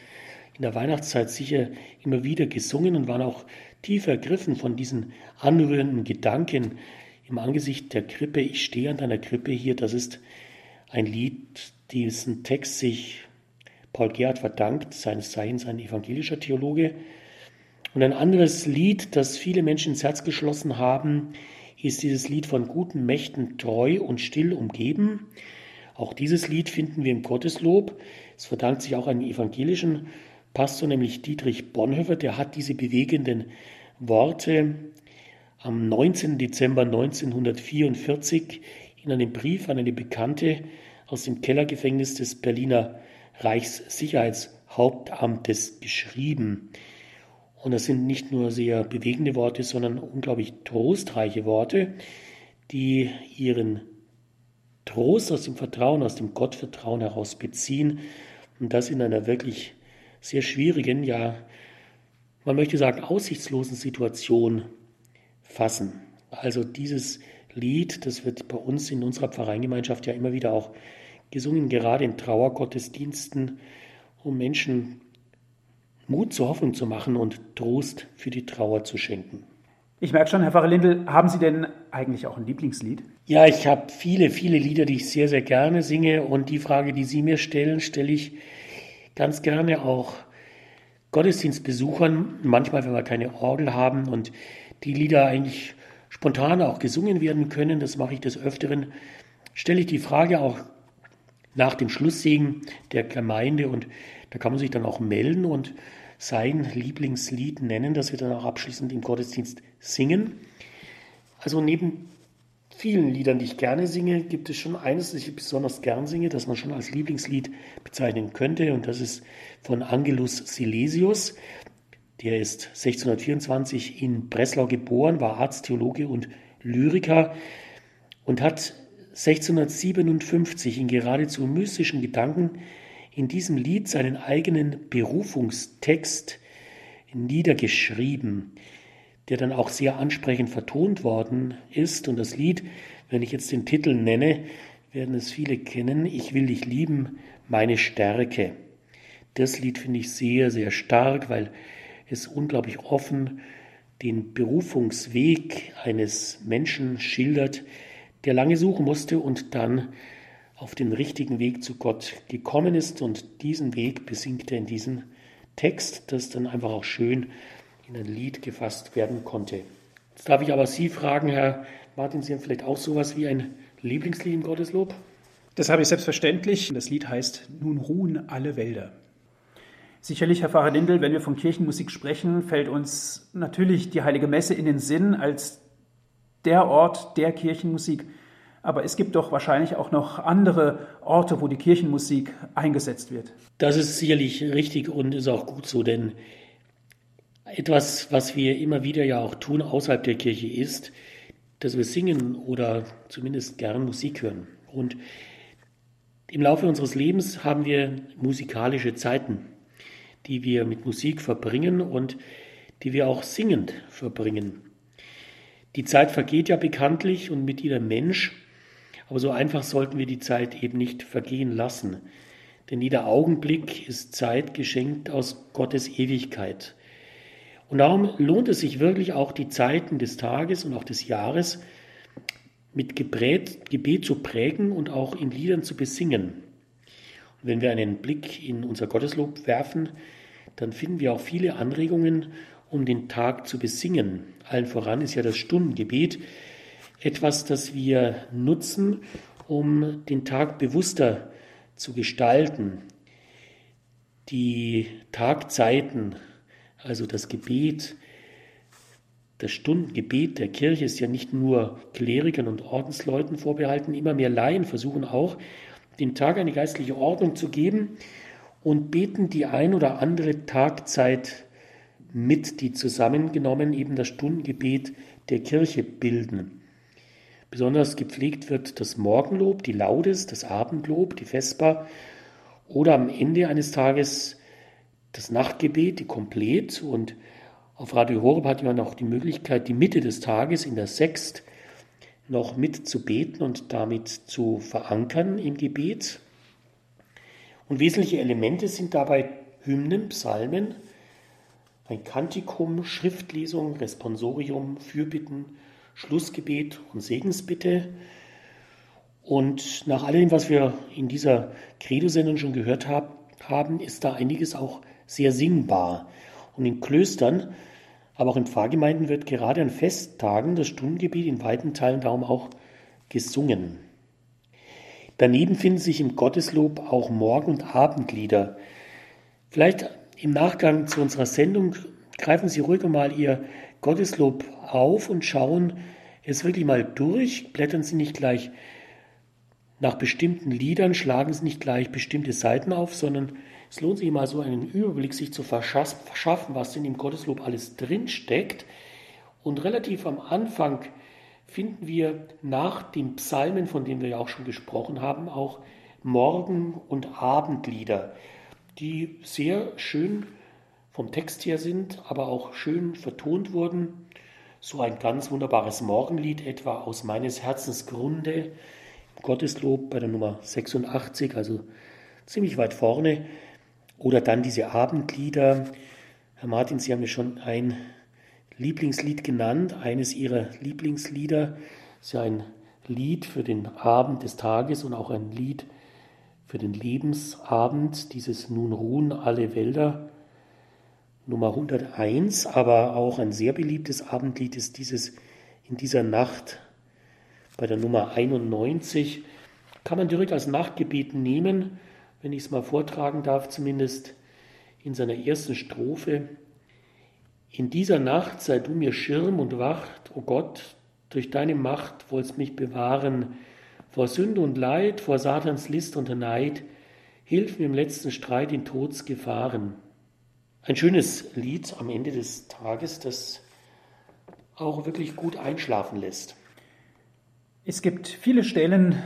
in der Weihnachtszeit sicher immer wieder gesungen und waren auch tief ergriffen von diesen anrührenden Gedanken im Angesicht der Krippe. Ich stehe an deiner Krippe hier. Das ist ein Lied, diesen Text sich Paul Gerhard verdankt, seines Zeichens ein evangelischer Theologe. Und ein anderes Lied, das viele Menschen ins Herz geschlossen haben, ist dieses Lied von guten Mächten treu und still umgeben. Auch dieses Lied finden wir im Gotteslob. Es verdankt sich auch einem evangelischen Pastor, nämlich Dietrich Bonhoeffer. Der hat diese bewegenden Worte am 19. Dezember 1944 in einem Brief an eine Bekannte aus dem Kellergefängnis des Berliner Reichssicherheitshauptamtes geschrieben. Und das sind nicht nur sehr bewegende Worte, sondern unglaublich trostreiche Worte, die ihren Trost aus dem Vertrauen, aus dem Gottvertrauen heraus beziehen und das in einer wirklich sehr schwierigen, ja, man möchte sagen, aussichtslosen Situation fassen. Also dieses Lied, das wird bei uns in unserer Pfarreingemeinschaft ja immer wieder auch gesungen, gerade in Trauergottesdiensten, um Menschen Mut zur Hoffnung zu machen und Trost für die Trauer zu schenken. Ich merke schon, Herr Pfarrer haben Sie denn eigentlich auch ein Lieblingslied? Ja, ich habe viele, viele Lieder, die ich sehr, sehr gerne singe. Und die Frage, die Sie mir stellen, stelle ich ganz gerne auch Gottesdienstbesuchern. Manchmal, wenn wir keine Orgel haben und die Lieder eigentlich spontan auch gesungen werden können, das mache ich des Öfteren, stelle ich die Frage auch nach dem Schlusssegen der Gemeinde und da kann man sich dann auch melden und sein Lieblingslied nennen, das wir dann auch abschließend im Gottesdienst singen. Also neben vielen Liedern, die ich gerne singe, gibt es schon eines, das ich besonders gern singe, das man schon als Lieblingslied bezeichnen könnte und das ist von Angelus Silesius. Der ist 1624 in Breslau geboren, war Arzt, Theologe und Lyriker und hat 1657 in geradezu mystischen Gedanken in diesem Lied seinen eigenen Berufungstext niedergeschrieben, der dann auch sehr ansprechend vertont worden ist. Und das Lied, wenn ich jetzt den Titel nenne, werden es viele kennen. Ich will dich lieben, meine Stärke. Das Lied finde ich sehr, sehr stark, weil es unglaublich offen den Berufungsweg eines Menschen schildert, der lange suchen musste und dann auf den richtigen Weg zu Gott gekommen ist. Und diesen Weg besingt er in diesem Text, das dann einfach auch schön in ein Lied gefasst werden konnte. Jetzt darf ich aber Sie fragen, Herr Martin, Sie haben vielleicht auch sowas wie ein Lieblingslied im Gotteslob? Das habe ich selbstverständlich. Das Lied heißt Nun ruhen alle Wälder. Sicherlich, Herr Pfarrer Lindel, wenn wir von Kirchenmusik sprechen, fällt uns natürlich die Heilige Messe in den Sinn als der Ort der Kirchenmusik. Aber es gibt doch wahrscheinlich auch noch andere Orte, wo die Kirchenmusik eingesetzt wird. Das ist sicherlich richtig und ist auch gut so, denn etwas, was wir immer wieder ja auch tun außerhalb der Kirche ist, dass wir singen oder zumindest gern Musik hören. Und im Laufe unseres Lebens haben wir musikalische Zeiten, die wir mit Musik verbringen und die wir auch singend verbringen. Die Zeit vergeht ja bekanntlich und mit jeder Mensch, aber so einfach sollten wir die Zeit eben nicht vergehen lassen. Denn jeder Augenblick ist Zeit geschenkt aus Gottes Ewigkeit. Und darum lohnt es sich wirklich auch die Zeiten des Tages und auch des Jahres mit Gebet, Gebet zu prägen und auch in Liedern zu besingen. Und wenn wir einen Blick in unser Gotteslob werfen, dann finden wir auch viele Anregungen um den Tag zu besingen. Allen voran ist ja das Stundengebet etwas, das wir nutzen, um den Tag bewusster zu gestalten. Die Tagzeiten, Also das Gebet, das Stundengebet der Kirche ist ja nicht nur Klerikern und Ordensleuten vorbehalten, immer mehr Laien versuchen auch, dem Tag eine geistliche Ordnung zu geben und beten die ein oder andere Tagzeit mit, die zusammengenommen eben das Stundengebet der Kirche bilden. Besonders gepflegt wird das Morgenlob, die Laudes, das Abendlob, die Vesper oder am Ende eines Tages das Nachtgebet, die Komplet. Und auf Radio Horeb hat man auch die Möglichkeit, die Mitte des Tages in der Sext noch mit zu beten und damit zu verankern im Gebet. Und wesentliche Elemente sind dabei Hymnen, Psalmen, ein Kantikum, Schriftlesung, Responsorium, Fürbitten, Schlussgebet und Segensbitte. Und nach allem, was wir in dieser Credo-Sendung schon gehört haben, ist da einiges auch sehr singbar. Und in Klöstern, aber auch in Pfarrgemeinden wird gerade an Festtagen das Stundengebet in weiten Teilen darum auch gesungen. Daneben finden sich im Gotteslob auch Morgen- und Abendlieder. Vielleicht im Nachgang zu unserer Sendung greifen Sie ruhig mal Ihr Gotteslob auf und schauen es wirklich mal durch. Blättern Sie nicht gleich nach bestimmten Liedern, schlagen Sie nicht gleich bestimmte Seiten auf, sondern es lohnt sich mal so einen Überblick sich zu verschaffen, was denn im Gotteslob alles drinsteckt. Und relativ am Anfang finden wir nach den Psalmen, von denen wir ja auch schon gesprochen haben, auch Morgen- und Abendlieder, die sehr schön vom Text her sind, aber auch schön vertont wurden. So ein ganz wunderbares Morgenlied etwa aus meines Herzens Grunde, Gotteslob bei der Nummer 86, also ziemlich weit vorne. Oder dann diese Abendlieder. Herr Martin, Sie haben mir schon ein Lieblingslied genannt, eines Ihrer Lieblingslieder. Das ist ja ein Lied für den Abend des Tages und auch ein Lied für den Lebensabend, dieses Nun ruhen alle Wälder. Nummer 101, aber auch ein sehr beliebtes Abendlied ist dieses in dieser Nacht bei der Nummer 91. Kann man direkt als Nachtgebet nehmen, wenn ich es mal vortragen darf, zumindest in seiner ersten Strophe. In dieser Nacht sei du mir Schirm und Wacht, o oh Gott, durch deine Macht wollst mich bewahren, vor Sünde und Leid, vor Satans List und Neid, hilf mir im letzten Streit in Todsgefahren. Ein schönes Lied am Ende des Tages, das auch wirklich gut einschlafen lässt. Es gibt viele Stellen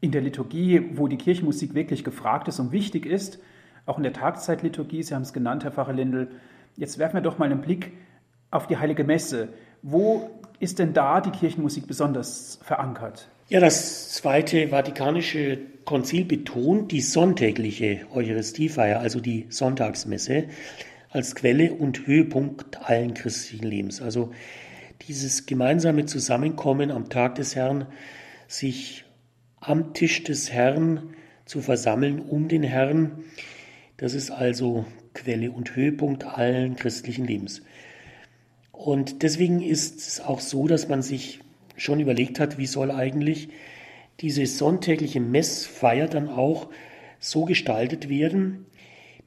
in der Liturgie, wo die Kirchenmusik wirklich gefragt ist und wichtig ist. Auch in der Tagzeitliturgie, Sie haben es genannt, Herr Pfarrer Lindel. Jetzt werfen wir doch mal einen Blick auf die Heilige Messe. Wo ist denn da die Kirchenmusik besonders verankert? Ja, das Zweite Vatikanische Konzil betont die sonntägliche Eucharistiefeier, also die Sonntagsmesse, als Quelle und Höhepunkt allen christlichen Lebens. Also dieses gemeinsame Zusammenkommen am Tag des Herrn, sich am Tisch des Herrn zu versammeln um den Herrn, das ist also Quelle und Höhepunkt allen christlichen Lebens. Und deswegen ist es auch so, dass man sich schon überlegt hat, wie soll eigentlich diese sonntägliche Messfeier dann auch so gestaltet werden,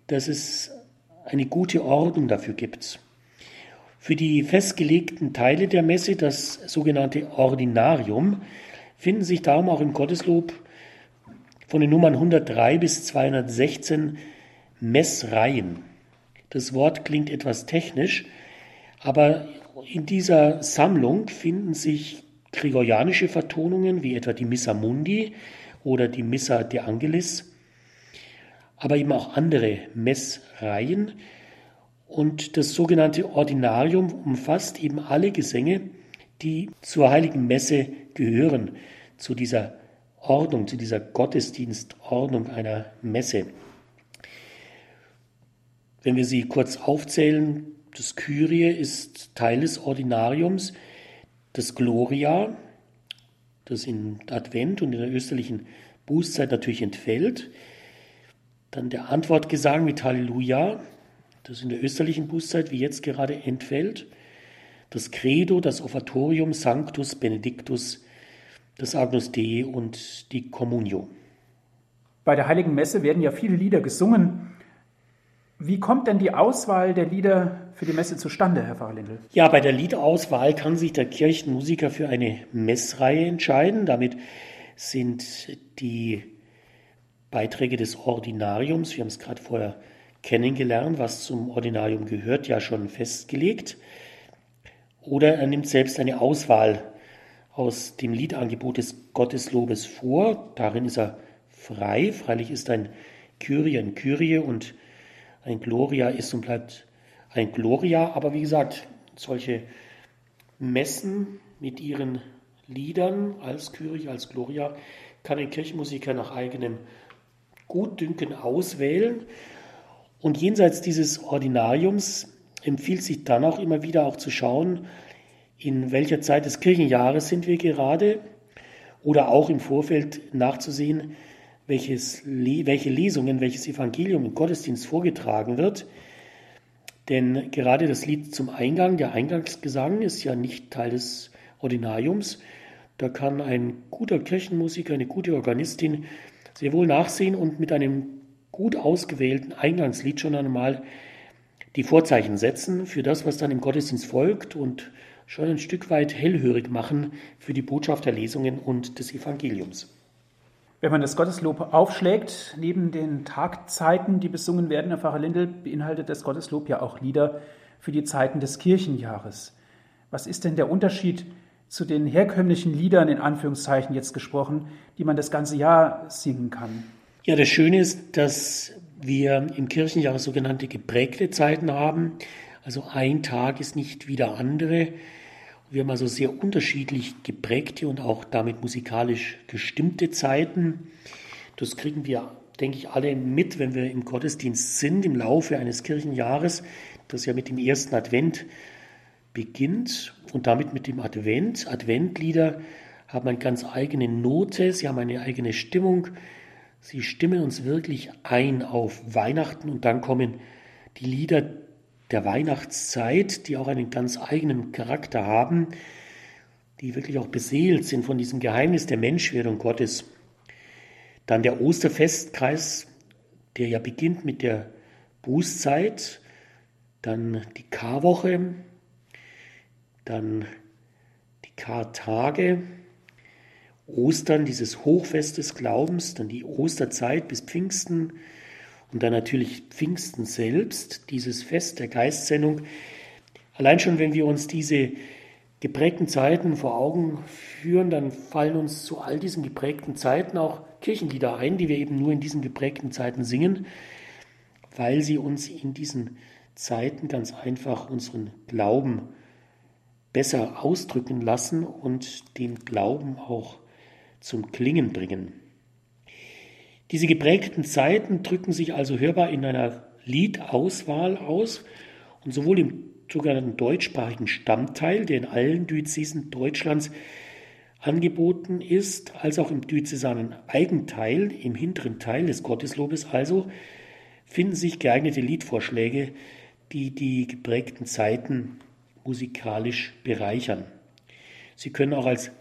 dass es eine gute Ordnung dafür gibt. Für die festgelegten Teile der Messe, das sogenannte Ordinarium, finden sich darum auch im Gotteslob von den Nummern 103 bis 216 Messreihen. Das Wort klingt etwas technisch, aber in dieser Sammlung finden sich gregorianische Vertonungen wie etwa die Missa Mundi oder die Missa de Angelis, aber eben auch andere Messreihen. Und das sogenannte Ordinarium umfasst eben alle Gesänge, die zur heiligen Messe gehören, zu dieser Ordnung, zu dieser Gottesdienstordnung einer Messe. Wenn wir sie kurz aufzählen, das Kyrie ist Teil des Ordinariums, das Gloria, das in Advent und in der österlichen Bußzeit natürlich entfällt. Dann der Antwortgesang mit Halleluja, das in der österlichen Bußzeit wie jetzt gerade entfällt. Das Credo, das Offertorium, Sanctus, Benedictus, das Agnus Dei und die Communio. Bei der Heiligen Messe werden ja viele Lieder gesungen. Wie kommt denn die Auswahl der Lieder für die Messe zustande, Herr Pfarrer Lindl? Ja, bei der Liedauswahl kann sich der Kirchenmusiker für eine Messreihe entscheiden. Damit sind die Beiträge des Ordinariums, wir haben es gerade vorher kennengelernt, was zum Ordinarium gehört, ja schon festgelegt. Oder er nimmt selbst eine Auswahl aus dem Liedangebot des Gotteslobes vor. Darin ist er frei. Freilich ist ein Kyrie ein Kyrie und ein Gloria ist und bleibt ein Gloria. Aber wie gesagt, solche Messen mit ihren Liedern als Kyrie, als Gloria kann ein Kirchenmusiker nach eigenem Gutdünken auswählen. Und jenseits dieses Ordinariums empfiehlt sich dann auch immer wieder auch zu schauen, in welcher Zeit des Kirchenjahres sind wir gerade oder auch im Vorfeld nachzusehen, welches, welche Lesungen, welches Evangelium im Gottesdienst vorgetragen wird. Denn gerade das Lied zum Eingang, der Eingangsgesang, ist ja nicht Teil des Ordinariums. Da kann ein guter Kirchenmusiker, eine gute Organistin sehr wohl nachsehen und mit einem gut ausgewählten Eingangslied schon einmal die Vorzeichen setzen für das, was dann im Gottesdienst folgt und schon ein Stück weit hellhörig machen für die Botschaft der Lesungen und des Evangeliums. Wenn man das Gotteslob aufschlägt, neben den Tagzeiten, die besungen werden, Herr Pfarrer Lindel, beinhaltet das Gotteslob ja auch Lieder für die Zeiten des Kirchenjahres. Was ist denn der Unterschied zu den herkömmlichen Liedern, in Anführungszeichen jetzt gesprochen, die man das ganze Jahr singen kann? Ja, das Schöne ist, dass wir im Kirchenjahr sogenannte geprägte Zeiten haben. Also ein Tag ist nicht wie der andere. Wir haben also sehr unterschiedlich geprägte und auch damit musikalisch gestimmte Zeiten. Das kriegen wir, denke ich, alle mit, wenn wir im Gottesdienst sind, im Laufe eines Kirchenjahres, das ja mit dem ersten Advent beginnt und damit mit dem Advent. Adventlieder haben eine ganz eigene Note, sie haben eine eigene Stimmung, sie stimmen uns wirklich ein auf Weihnachten und dann kommen die Lieder der Weihnachtszeit, die auch einen ganz eigenen Charakter haben, die wirklich auch beseelt sind von diesem Geheimnis der Menschwerdung Gottes. Dann der Osterfestkreis, der ja beginnt mit der Bußzeit, dann die Karwoche, dann die Kartage, Ostern, dieses Hochfest des Glaubens, dann die Osterzeit bis Pfingsten und dann natürlich Pfingsten selbst, dieses Fest der Geistsendung. Allein schon, wenn wir uns diese geprägten Zeiten vor Augen führen, dann fallen uns zu all diesen geprägten Zeiten auch Kirchenlieder ein, die wir eben nur in diesen geprägten Zeiten singen, weil sie uns in diesen Zeiten ganz einfach unseren Glauben besser ausdrücken lassen und den Glauben auch zum Klingen bringen. Diese geprägten Zeiten drücken sich also hörbar in einer Liedauswahl aus und sowohl im sogenannten deutschsprachigen Stammteil, der in allen Diözesen Deutschlands angeboten ist, als auch im diözesanen Eigenteil, im hinteren Teil des Gotteslobes also, finden sich geeignete Liedvorschläge, die die geprägten Zeiten musikalisch bereichern. Sie können auch als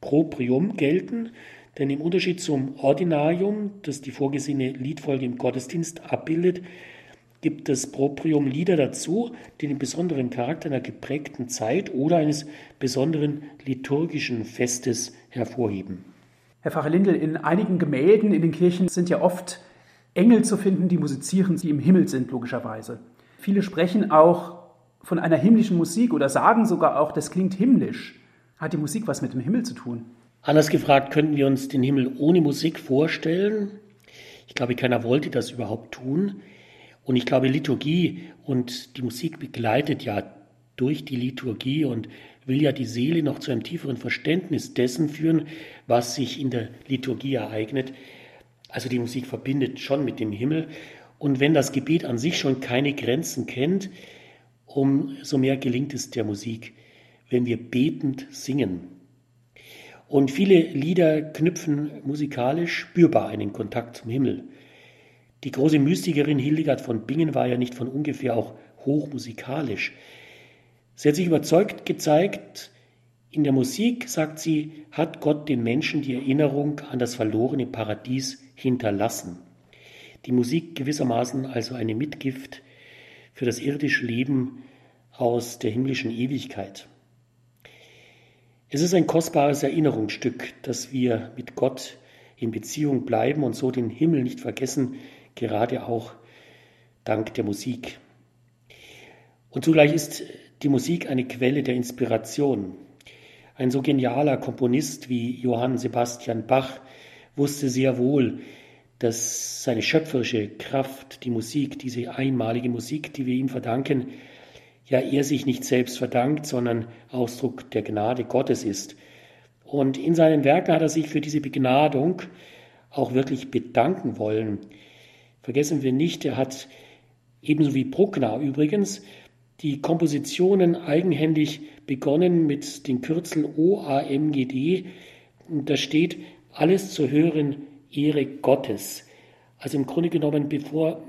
Proprium gelten, denn im Unterschied zum Ordinarium, das die vorgesehene Liedfolge im Gottesdienst abbildet, gibt das Proprium Lieder dazu, die den besonderen Charakter einer geprägten Zeit oder eines besonderen liturgischen Festes hervorheben. Herr Pfarrer Lindel, in einigen Gemälden in den Kirchen sind ja oft Engel zu finden, die musizieren, die im Himmel sind, logischerweise. Viele sprechen auch von einer himmlischen Musik oder sagen sogar auch, das klingt himmlisch. Hat die Musik was mit dem Himmel zu tun? Anders gefragt, könnten wir uns den Himmel ohne Musik vorstellen? Ich glaube, keiner wollte das überhaupt tun. Und ich glaube, Liturgie und die Musik begleitet ja durch die Liturgie und will ja die Seele noch zu einem tieferen Verständnis dessen führen, was sich in der Liturgie ereignet. Also die Musik verbindet schon mit dem Himmel. Und wenn das Gebet an sich schon keine Grenzen kennt, umso mehr gelingt es der Musik, wenn wir betend singen. Und viele Lieder knüpfen musikalisch spürbar einen Kontakt zum Himmel. Die große Mystikerin Hildegard von Bingen war ja nicht von ungefähr auch hochmusikalisch. Sie hat sich überzeugt gezeigt, in der Musik, sagt sie, hat Gott den Menschen die Erinnerung an das verlorene Paradies hinterlassen. Die Musik gewissermaßen also eine Mitgift für das irdische Leben aus der himmlischen Ewigkeit. Es ist ein kostbares Erinnerungsstück, dass wir mit Gott in Beziehung bleiben und so den Himmel nicht vergessen, gerade auch dank der Musik. Und zugleich ist die Musik eine Quelle der Inspiration. Ein so genialer Komponist wie Johann Sebastian Bach wusste sehr wohl, dass seine schöpferische Kraft, die Musik, diese einmalige Musik, die wir ihm verdanken, ja er sich nicht selbst verdankt, sondern Ausdruck der Gnade Gottes ist. Und in seinen Werken hat er sich für diese Begnadung auch wirklich bedanken wollen. Vergessen wir nicht, er hat ebenso wie Bruckner übrigens die Kompositionen eigenhändig begonnen mit den Kürzel OAMGD. Und da steht alles zur höheren Ehre Gottes. Also im Grunde genommen, bevor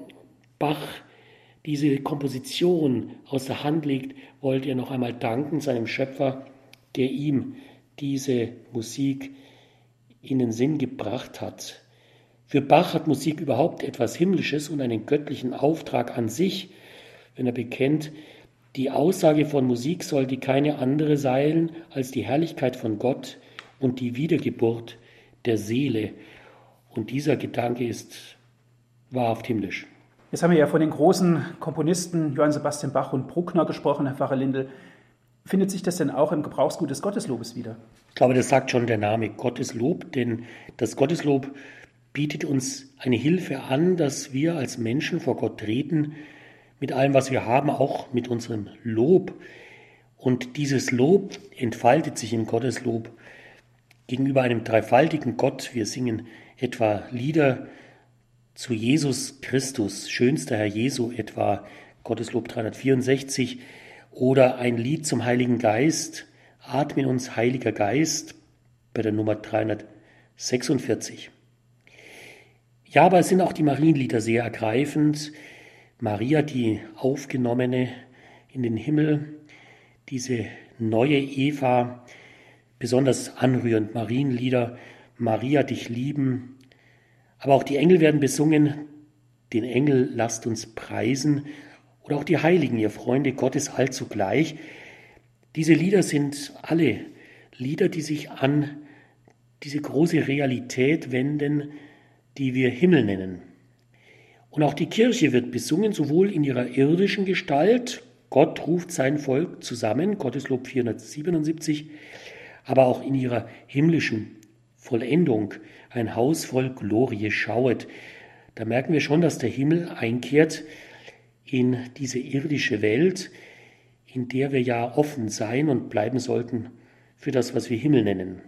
Bach diese Komposition aus der Hand legt, wollte er noch einmal danken seinem Schöpfer, der ihm diese Musik in den Sinn gebracht hat. Für Bach hat Musik überhaupt etwas Himmlisches und einen göttlichen Auftrag an sich, wenn er bekennt, die Aussage von Musik sollte keine andere sein als die Herrlichkeit von Gott und die Wiedergeburt der Seele. Und dieser Gedanke ist wahrhaft himmlisch. Jetzt haben wir ja von den großen Komponisten Johann Sebastian Bach und Bruckner gesprochen, Herr Pfarrer Lindel. Findet sich das denn auch im Gebrauchsgut des Gotteslobes wieder? Ich glaube, das sagt schon der Name Gotteslob, denn das Gotteslob bietet uns eine Hilfe an, dass wir als Menschen vor Gott treten, mit allem, was wir haben, auch mit unserem Lob. Und dieses Lob entfaltet sich im Gotteslob gegenüber einem dreifaltigen Gott. Wir singen etwa Lieder, zu Jesus Christus, schönster Herr Jesu etwa, Gotteslob 364, oder ein Lied zum Heiligen Geist, Atme in uns, Heiliger Geist, bei der Nummer 346. Ja, aber es sind auch die Marienlieder sehr ergreifend. Maria, die Aufgenommene in den Himmel, diese neue Eva, besonders anrührend Marienlieder, Maria dich lieben, aber auch die Engel werden besungen, den Engel lasst uns preisen. Oder auch die Heiligen, ihr Freunde Gottes allzugleich. Diese Lieder sind alle Lieder, die sich an diese große Realität wenden, die wir Himmel nennen. Und auch die Kirche wird besungen, sowohl in ihrer irdischen Gestalt, Gott ruft sein Volk zusammen, Gotteslob 477, aber auch in ihrer himmlischen Vollendung, ein Haus voll Glorie schauet. Da merken wir schon, dass der Himmel einkehrt in diese irdische Welt, in der wir ja offen sein und bleiben sollten für das, was wir Himmel nennen.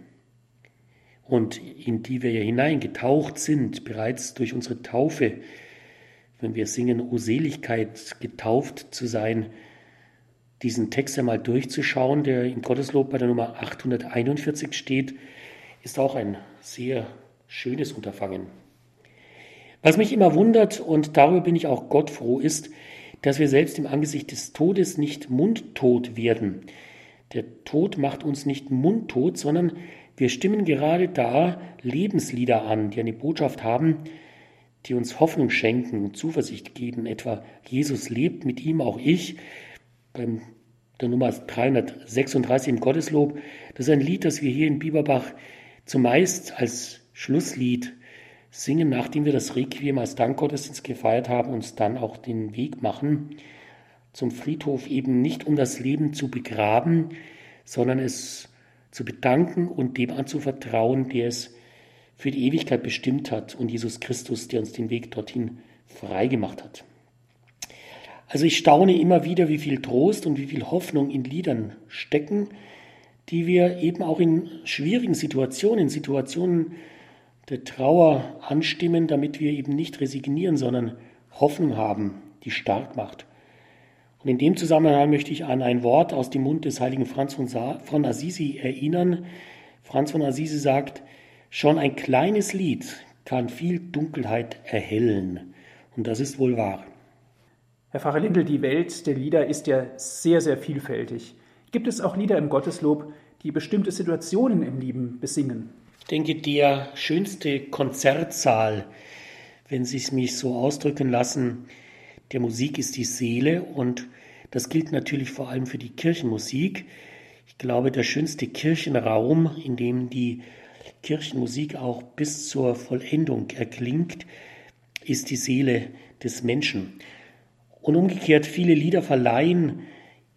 Und in die wir ja hineingetaucht sind, bereits durch unsere Taufe, wenn wir singen, O Seligkeit, getauft zu sein, diesen Text einmal durchzuschauen, der im Gotteslob bei der Nummer 841 steht, ist auch ein sehr schönes Unterfangen. Was mich immer wundert, und darüber bin ich auch Gott froh, ist, dass wir selbst im Angesicht des Todes nicht mundtot werden. Der Tod macht uns nicht mundtot, sondern wir stimmen gerade da Lebenslieder an, die eine Botschaft haben, die uns Hoffnung schenken und Zuversicht geben. Etwa Jesus lebt, mit ihm auch ich. Beim der Nummer 336 im Gotteslob. Das ist ein Lied, das wir hier in Bieberbach zumeist als Schlusslied singen, nachdem wir das Requiem als Dankgottesdienst gefeiert haben, uns dann auch den Weg machen zum Friedhof, eben nicht um das Leben zu begraben, sondern es zu bedanken und dem anzuvertrauen, der es für die Ewigkeit bestimmt hat und Jesus Christus, der uns den Weg dorthin freigemacht hat. Also ich staune immer wieder, wie viel Trost und wie viel Hoffnung in Liedern stecken, die wir eben auch in schwierigen Situationen, Situationen der Trauer anstimmen, damit wir eben nicht resignieren, sondern Hoffnung haben, die stark macht. Und in dem Zusammenhang möchte ich an ein Wort aus dem Mund des heiligen Franz von Assisi erinnern. Franz von Assisi sagt, schon ein kleines Lied kann viel Dunkelheit erhellen. Und das ist wohl wahr. Herr Pfarrer Lindel, die Welt der Lieder ist ja sehr, sehr vielfältig. Gibt es auch Lieder im Gotteslob, die bestimmte Situationen im Leben besingen? Ich denke, der schönste Konzertsaal wenn Sie es mich so ausdrücken lassen, der Musik ist die Seele und das gilt natürlich vor allem für die Kirchenmusik. Ich glaube, der schönste Kirchenraum, in dem die Kirchenmusik auch bis zur Vollendung erklingt, ist die Seele des Menschen. Und umgekehrt, viele Lieder verleihen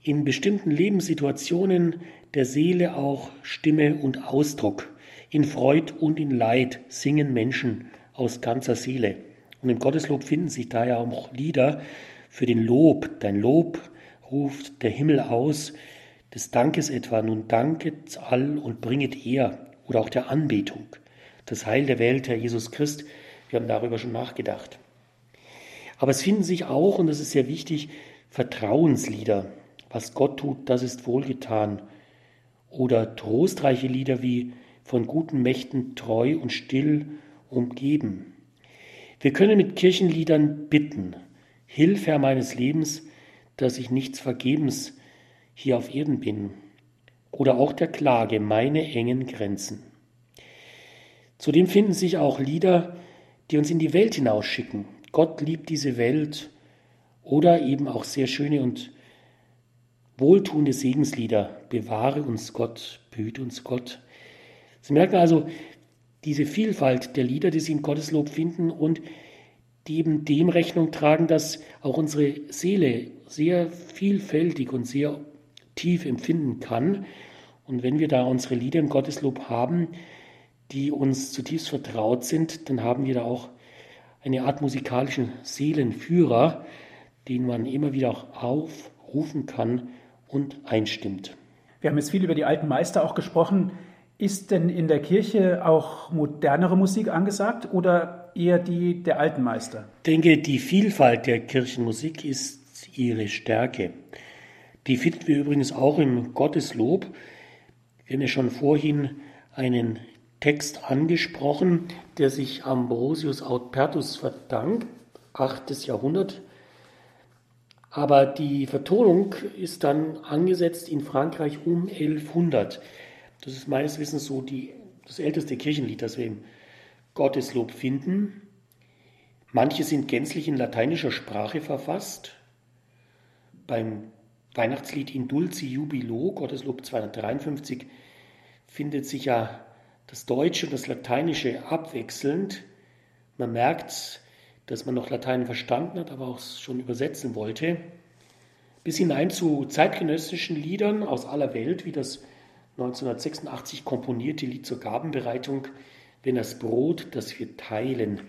in bestimmten Lebenssituationen der Seele auch Stimme und Ausdruck. In Freud und in Leid singen Menschen aus ganzer Seele. Und im Gotteslob finden sich daher auch Lieder für den Lob. Dein Lob ruft der Himmel aus, des Dankes etwa. Nun danket all und bringet er. Oder auch der Anbetung. Das Heil der Welt, Herr Jesus Christ. Wir haben darüber schon nachgedacht. Aber es finden sich auch, und das ist sehr wichtig, Vertrauenslieder. Was Gott tut, das ist wohlgetan. Oder trostreiche Lieder wie von guten Mächten treu und still umgeben. Wir können mit Kirchenliedern bitten, Hilf, Herr meines Lebens, dass ich nichts vergebens hier auf Erden bin. Oder auch der Klage, meine engen Grenzen. Zudem finden sich auch Lieder, die uns in die Welt hinausschicken. Gott liebt diese Welt. Oder eben auch sehr schöne und wohltuende Segenslieder. Bewahre uns Gott, behüte uns Gott. Sie merken also, diese Vielfalt der Lieder, die Sie im Gotteslob finden und die eben dem Rechnung tragen, dass auch unsere Seele sehr vielfältig und sehr tief empfinden kann. Und wenn wir da unsere Lieder im Gotteslob haben, die uns zutiefst vertraut sind, dann haben wir da auch eine Art musikalischen Seelenführer, den man immer wieder auch aufrufen kann und einstimmt. Wir haben jetzt viel über die alten Meister auch gesprochen. Ist denn in der Kirche auch modernere Musik angesagt oder eher die der alten Meister? Ich denke, die Vielfalt der Kirchenmusik ist ihre Stärke. Die finden wir übrigens auch im Gotteslob. Wir haben ja schon vorhin einen Text angesprochen, der sich Ambrosius Autpertus verdankt, 8. Jahrhundert. Aber die Vertonung ist dann angesetzt in Frankreich um 1100. Das ist meines Wissens so die, das älteste Kirchenlied, das wir im Gotteslob finden. Manche sind gänzlich in lateinischer Sprache verfasst. Beim Weihnachtslied In Dulci Jubilo, Gotteslob 253, findet sich ja das Deutsche und das Lateinische abwechselnd. Man merkt, dass man noch Latein verstanden hat, aber auch schon übersetzen wollte. Bis hinein zu zeitgenössischen Liedern aus aller Welt, wie das 1986 komponierte Lied zur Gabenbereitung, wenn das Brot, das wir teilen,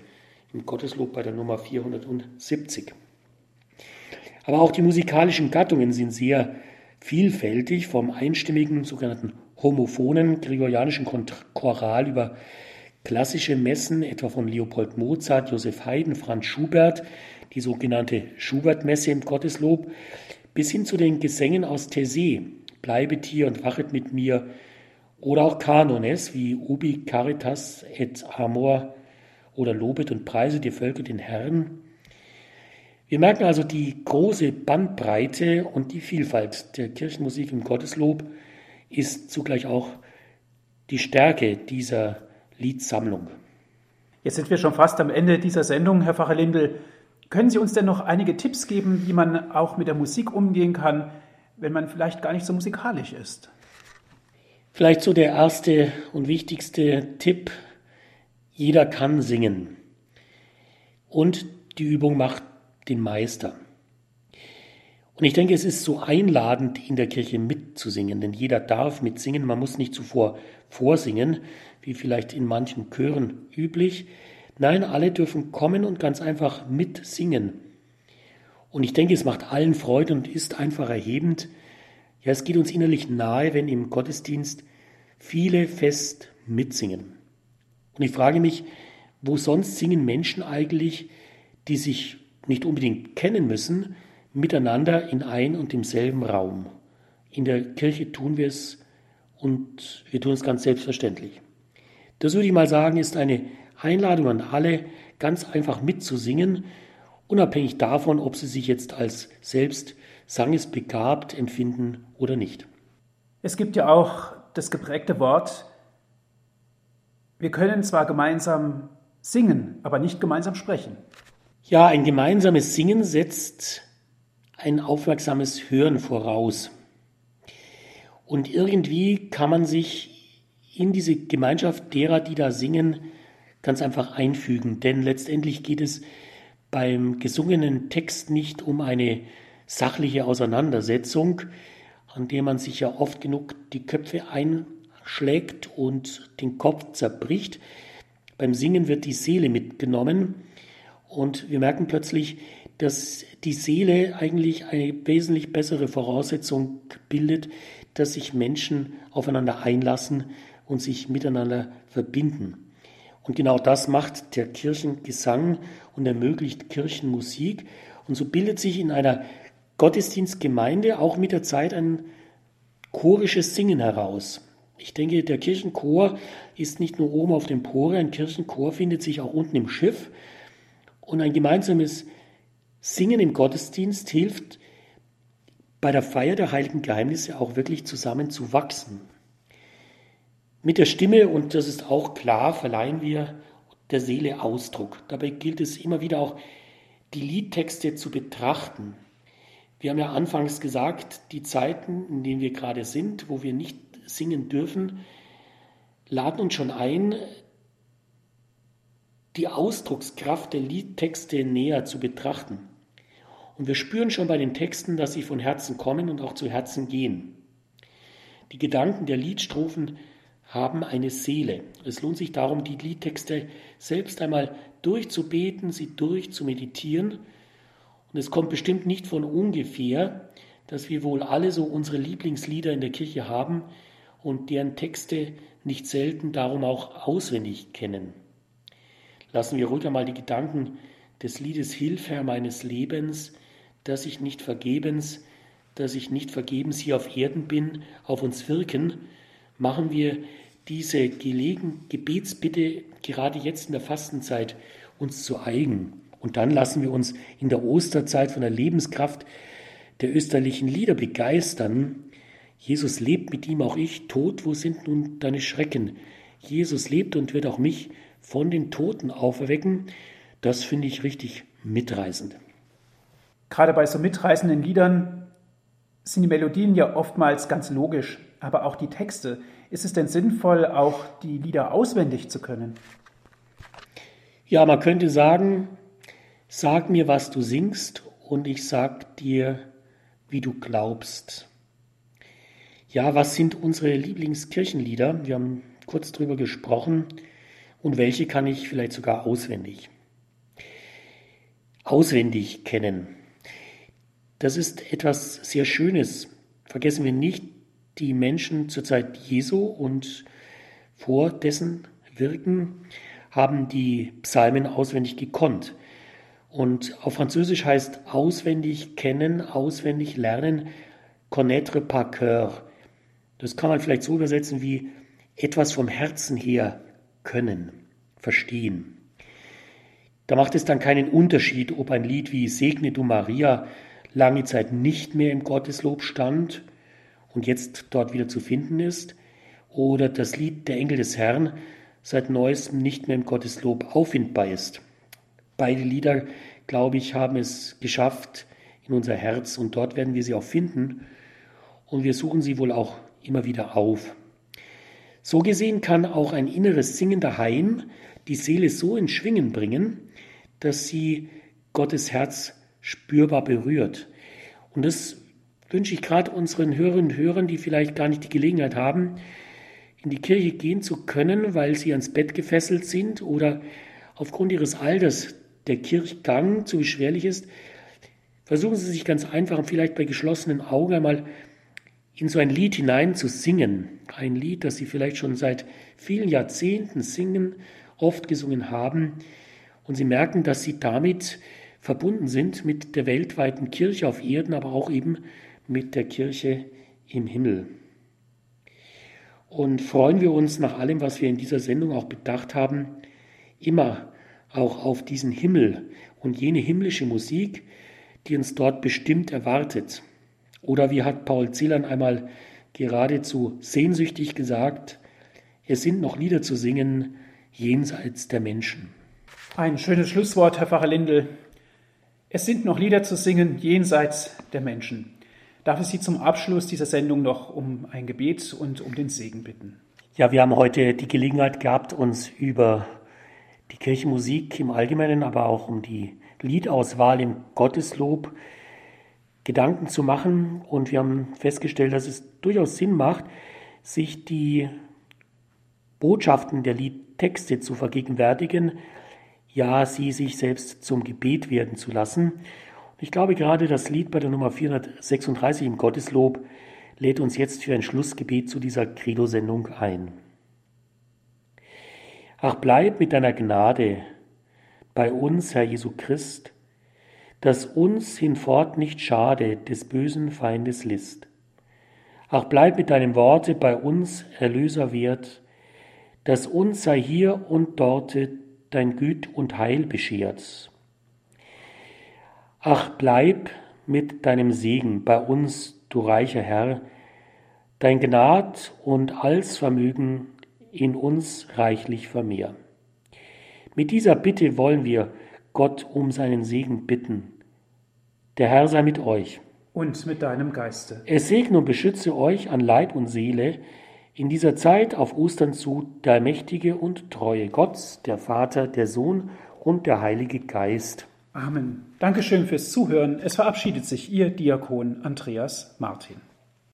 im Gotteslob bei der Nummer 470. Aber auch die musikalischen Gattungen sind sehr vielfältig, vom einstimmigen sogenannten homophonen gregorianischen Choral über klassische Messen, etwa von Leopold Mozart, Josef Haydn, Franz Schubert, die sogenannte Schubert-Messe im Gotteslob, bis hin zu den Gesängen aus Tessé, Bleibet hier und wachet mit mir, oder auch Kanones wie Ubi Caritas et Amor oder Lobet und Preise die Völker den Herrn. Wir merken also die große Bandbreite und die Vielfalt der Kirchenmusik im Gotteslob ist zugleich auch die Stärke dieser Liedsammlung. Jetzt sind wir schon fast am Ende dieser Sendung, Herr Pfarrer Lindel. Können Sie uns denn noch einige Tipps geben, wie man auch mit der Musik umgehen kann, wenn man vielleicht gar nicht so musikalisch ist? Vielleicht so der erste und wichtigste Tipp. Jeder kann singen. Und die Übung macht den Meister. Und ich denke, es ist so einladend, in der Kirche mitzusingen, denn jeder darf mitsingen. Man muss nicht zuvor vorsingen, wie vielleicht in manchen Chören üblich. Nein, alle dürfen kommen und ganz einfach mitsingen. Und ich denke, es macht allen Freude und ist einfach erhebend. Ja, es geht uns innerlich nahe, wenn im Gottesdienst viele fest mitsingen. Und ich frage mich, wo sonst singen Menschen eigentlich, die sich nicht unbedingt kennen müssen, miteinander in ein und demselben Raum. In der Kirche tun wir es und wir tun es ganz selbstverständlich. Das würde ich mal sagen, ist eine Einladung an alle, ganz einfach mitzusingen, unabhängig davon, ob sie sich jetzt als selbst sangesbegabt empfinden oder nicht. Es gibt ja auch das geprägte Wort, wir können zwar gemeinsam singen, aber nicht gemeinsam sprechen. Ja, ein gemeinsames Singen setzt ein aufmerksames Hören voraus. Und irgendwie kann man sich in diese Gemeinschaft derer, die da singen, ganz einfach einfügen. Denn letztendlich geht es beim gesungenen Text nicht um eine sachliche Auseinandersetzung, an der man sich ja oft genug die Köpfe einschlägt und den Kopf zerbricht. Beim Singen wird die Seele mitgenommen und wir merken plötzlich, dass die Seele eigentlich eine wesentlich bessere Voraussetzung bildet, dass sich Menschen aufeinander einlassen und sich miteinander verbinden. Und genau das macht der Kirchengesang und ermöglicht Kirchenmusik. Und so bildet sich in einer Gottesdienstgemeinde auch mit der Zeit ein chorisches Singen heraus. Ich denke, der Kirchenchor ist nicht nur oben auf dem Pore, ein Kirchenchor findet sich auch unten im Schiff. Und ein gemeinsames Singen im Gottesdienst hilft bei der Feier der heiligen Geheimnisse auch wirklich zusammen zu wachsen. Mit der Stimme, und das ist auch klar, verleihen wir der Seele Ausdruck. Dabei gilt es immer wieder auch, die Liedtexte zu betrachten. Wir haben ja anfangs gesagt, die Zeiten, in denen wir gerade sind, wo wir nicht singen dürfen, laden uns schon ein, die Ausdruckskraft der Liedtexte näher zu betrachten. Und wir spüren schon bei den Texten, dass sie von Herzen kommen und auch zu Herzen gehen. Die Gedanken der Liedstrophen haben eine Seele. Es lohnt sich darum, die Liedtexte selbst einmal durchzubeten, sie durchzumeditieren. Und es kommt bestimmt nicht von ungefähr, dass wir wohl alle so unsere Lieblingslieder in der Kirche haben und deren Texte nicht selten darum auch auswendig kennen. Lassen wir ruhig einmal die Gedanken des Liedes Hilf, Herr meines Lebens, dass ich nicht vergebens, dass ich nicht vergebens hier auf Erden bin, auf uns wirken, machen wir diese gelegen Gebetsbitte gerade jetzt in der Fastenzeit uns zu eigen. Und dann lassen wir uns in der Osterzeit von der Lebenskraft der österlichen Lieder begeistern. Jesus lebt mit ihm auch ich, Tod, wo sind nun deine Schrecken? Jesus lebt und wird auch mich von den Toten auferwecken. Das finde ich richtig mitreißend. Gerade bei so mitreißenden Liedern sind die Melodien ja oftmals ganz logisch, aber auch die Texte. Ist es denn sinnvoll, auch die Lieder auswendig zu können? Ja, man könnte sagen, sag mir, was du singst, und ich sag dir, wie du glaubst. Ja, was sind unsere Lieblingskirchenlieder? Wir haben kurz drüber gesprochen. Und welche kann ich vielleicht sogar auswendig? Auswendig kennen. Das ist etwas sehr Schönes. Vergessen wir nicht, die Menschen zur Zeit Jesu und vor dessen Wirken haben die Psalmen auswendig gekonnt. Und auf Französisch heißt auswendig kennen, auswendig lernen, connaître par cœur. Das kann man vielleicht so übersetzen wie etwas vom Herzen her können, verstehen. Da macht es dann keinen Unterschied, ob ein Lied wie Segne du Maria lange Zeit nicht mehr im Gotteslob stand und jetzt dort wieder zu finden ist, oder das Lied Der Engel des Herrn seit neuestem nicht mehr im Gotteslob auffindbar ist. Beide Lieder, glaube ich, haben es geschafft in unser Herz und dort werden wir sie auch finden und wir suchen sie wohl auch immer wieder auf. So gesehen kann auch ein inneres Singen daheim die Seele so in Schwingen bringen, dass sie Gottes Herz spürbar berührt. Und das wünsche ich gerade unseren Hörerinnen und Hörern, die vielleicht gar nicht die Gelegenheit haben, in die Kirche gehen zu können, weil sie ans Bett gefesselt sind oder aufgrund ihres Alters der Kirchgang zu beschwerlich ist. Versuchen Sie sich ganz einfach und vielleicht bei geschlossenen Augen einmal in so ein Lied hinein zu singen. Ein Lied, das Sie vielleicht schon seit vielen Jahrzehnten singen, oft gesungen haben. Und Sie merken, dass Sie damit verbunden sind mit der weltweiten Kirche auf Erden, aber auch eben mit der Kirche im Himmel. Und freuen wir uns nach allem, was wir in dieser Sendung auch bedacht haben, immer auch auf diesen Himmel und jene himmlische Musik, die uns dort bestimmt erwartet. Oder wie hat Paul Celan einmal geradezu sehnsüchtig gesagt, es sind noch Lieder zu singen jenseits der Menschen. Ein schönes Schlusswort, Herr Pfarrer Lindel. Es sind noch Lieder zu singen jenseits der Menschen. Darf ich Sie zum Abschluss dieser Sendung noch um ein Gebet und um den Segen bitten? Ja, wir haben heute die Gelegenheit gehabt, uns über die Kirchenmusik im Allgemeinen, aber auch um die Liedauswahl im Gotteslob Gedanken zu machen. Und wir haben festgestellt, dass es durchaus Sinn macht, sich die Botschaften der Liedtexte zu vergegenwärtigen, ja, sie sich selbst zum Gebet werden zu lassen. Ich glaube, gerade das Lied bei der Nummer 436 im Gotteslob lädt uns jetzt für ein Schlussgebet zu dieser Credo-Sendung ein. Ach, bleib mit deiner Gnade bei uns, Herr Jesu Christ, dass uns hinfort nicht schade des bösen Feindes List. Ach, bleib mit deinem Worte bei uns, Erlöser wert, dass uns sei hier und dorte dein Güt und Heil beschert. Ach, bleib mit deinem Segen bei uns, du reicher Herr, dein Gnad und Allsvermögen in uns reichlich vermehr. Mit dieser Bitte wollen wir Gott um seinen Segen bitten. Der Herr sei mit euch. Und mit deinem Geiste. Er segne und beschütze euch an Leib und Seele in dieser Zeit auf Ostern zu, der allmächtige und treue Gott, der Vater, der Sohn und der Heilige Geist. Amen. Dankeschön fürs Zuhören. Es verabschiedet sich Ihr Diakon Andreas Martin.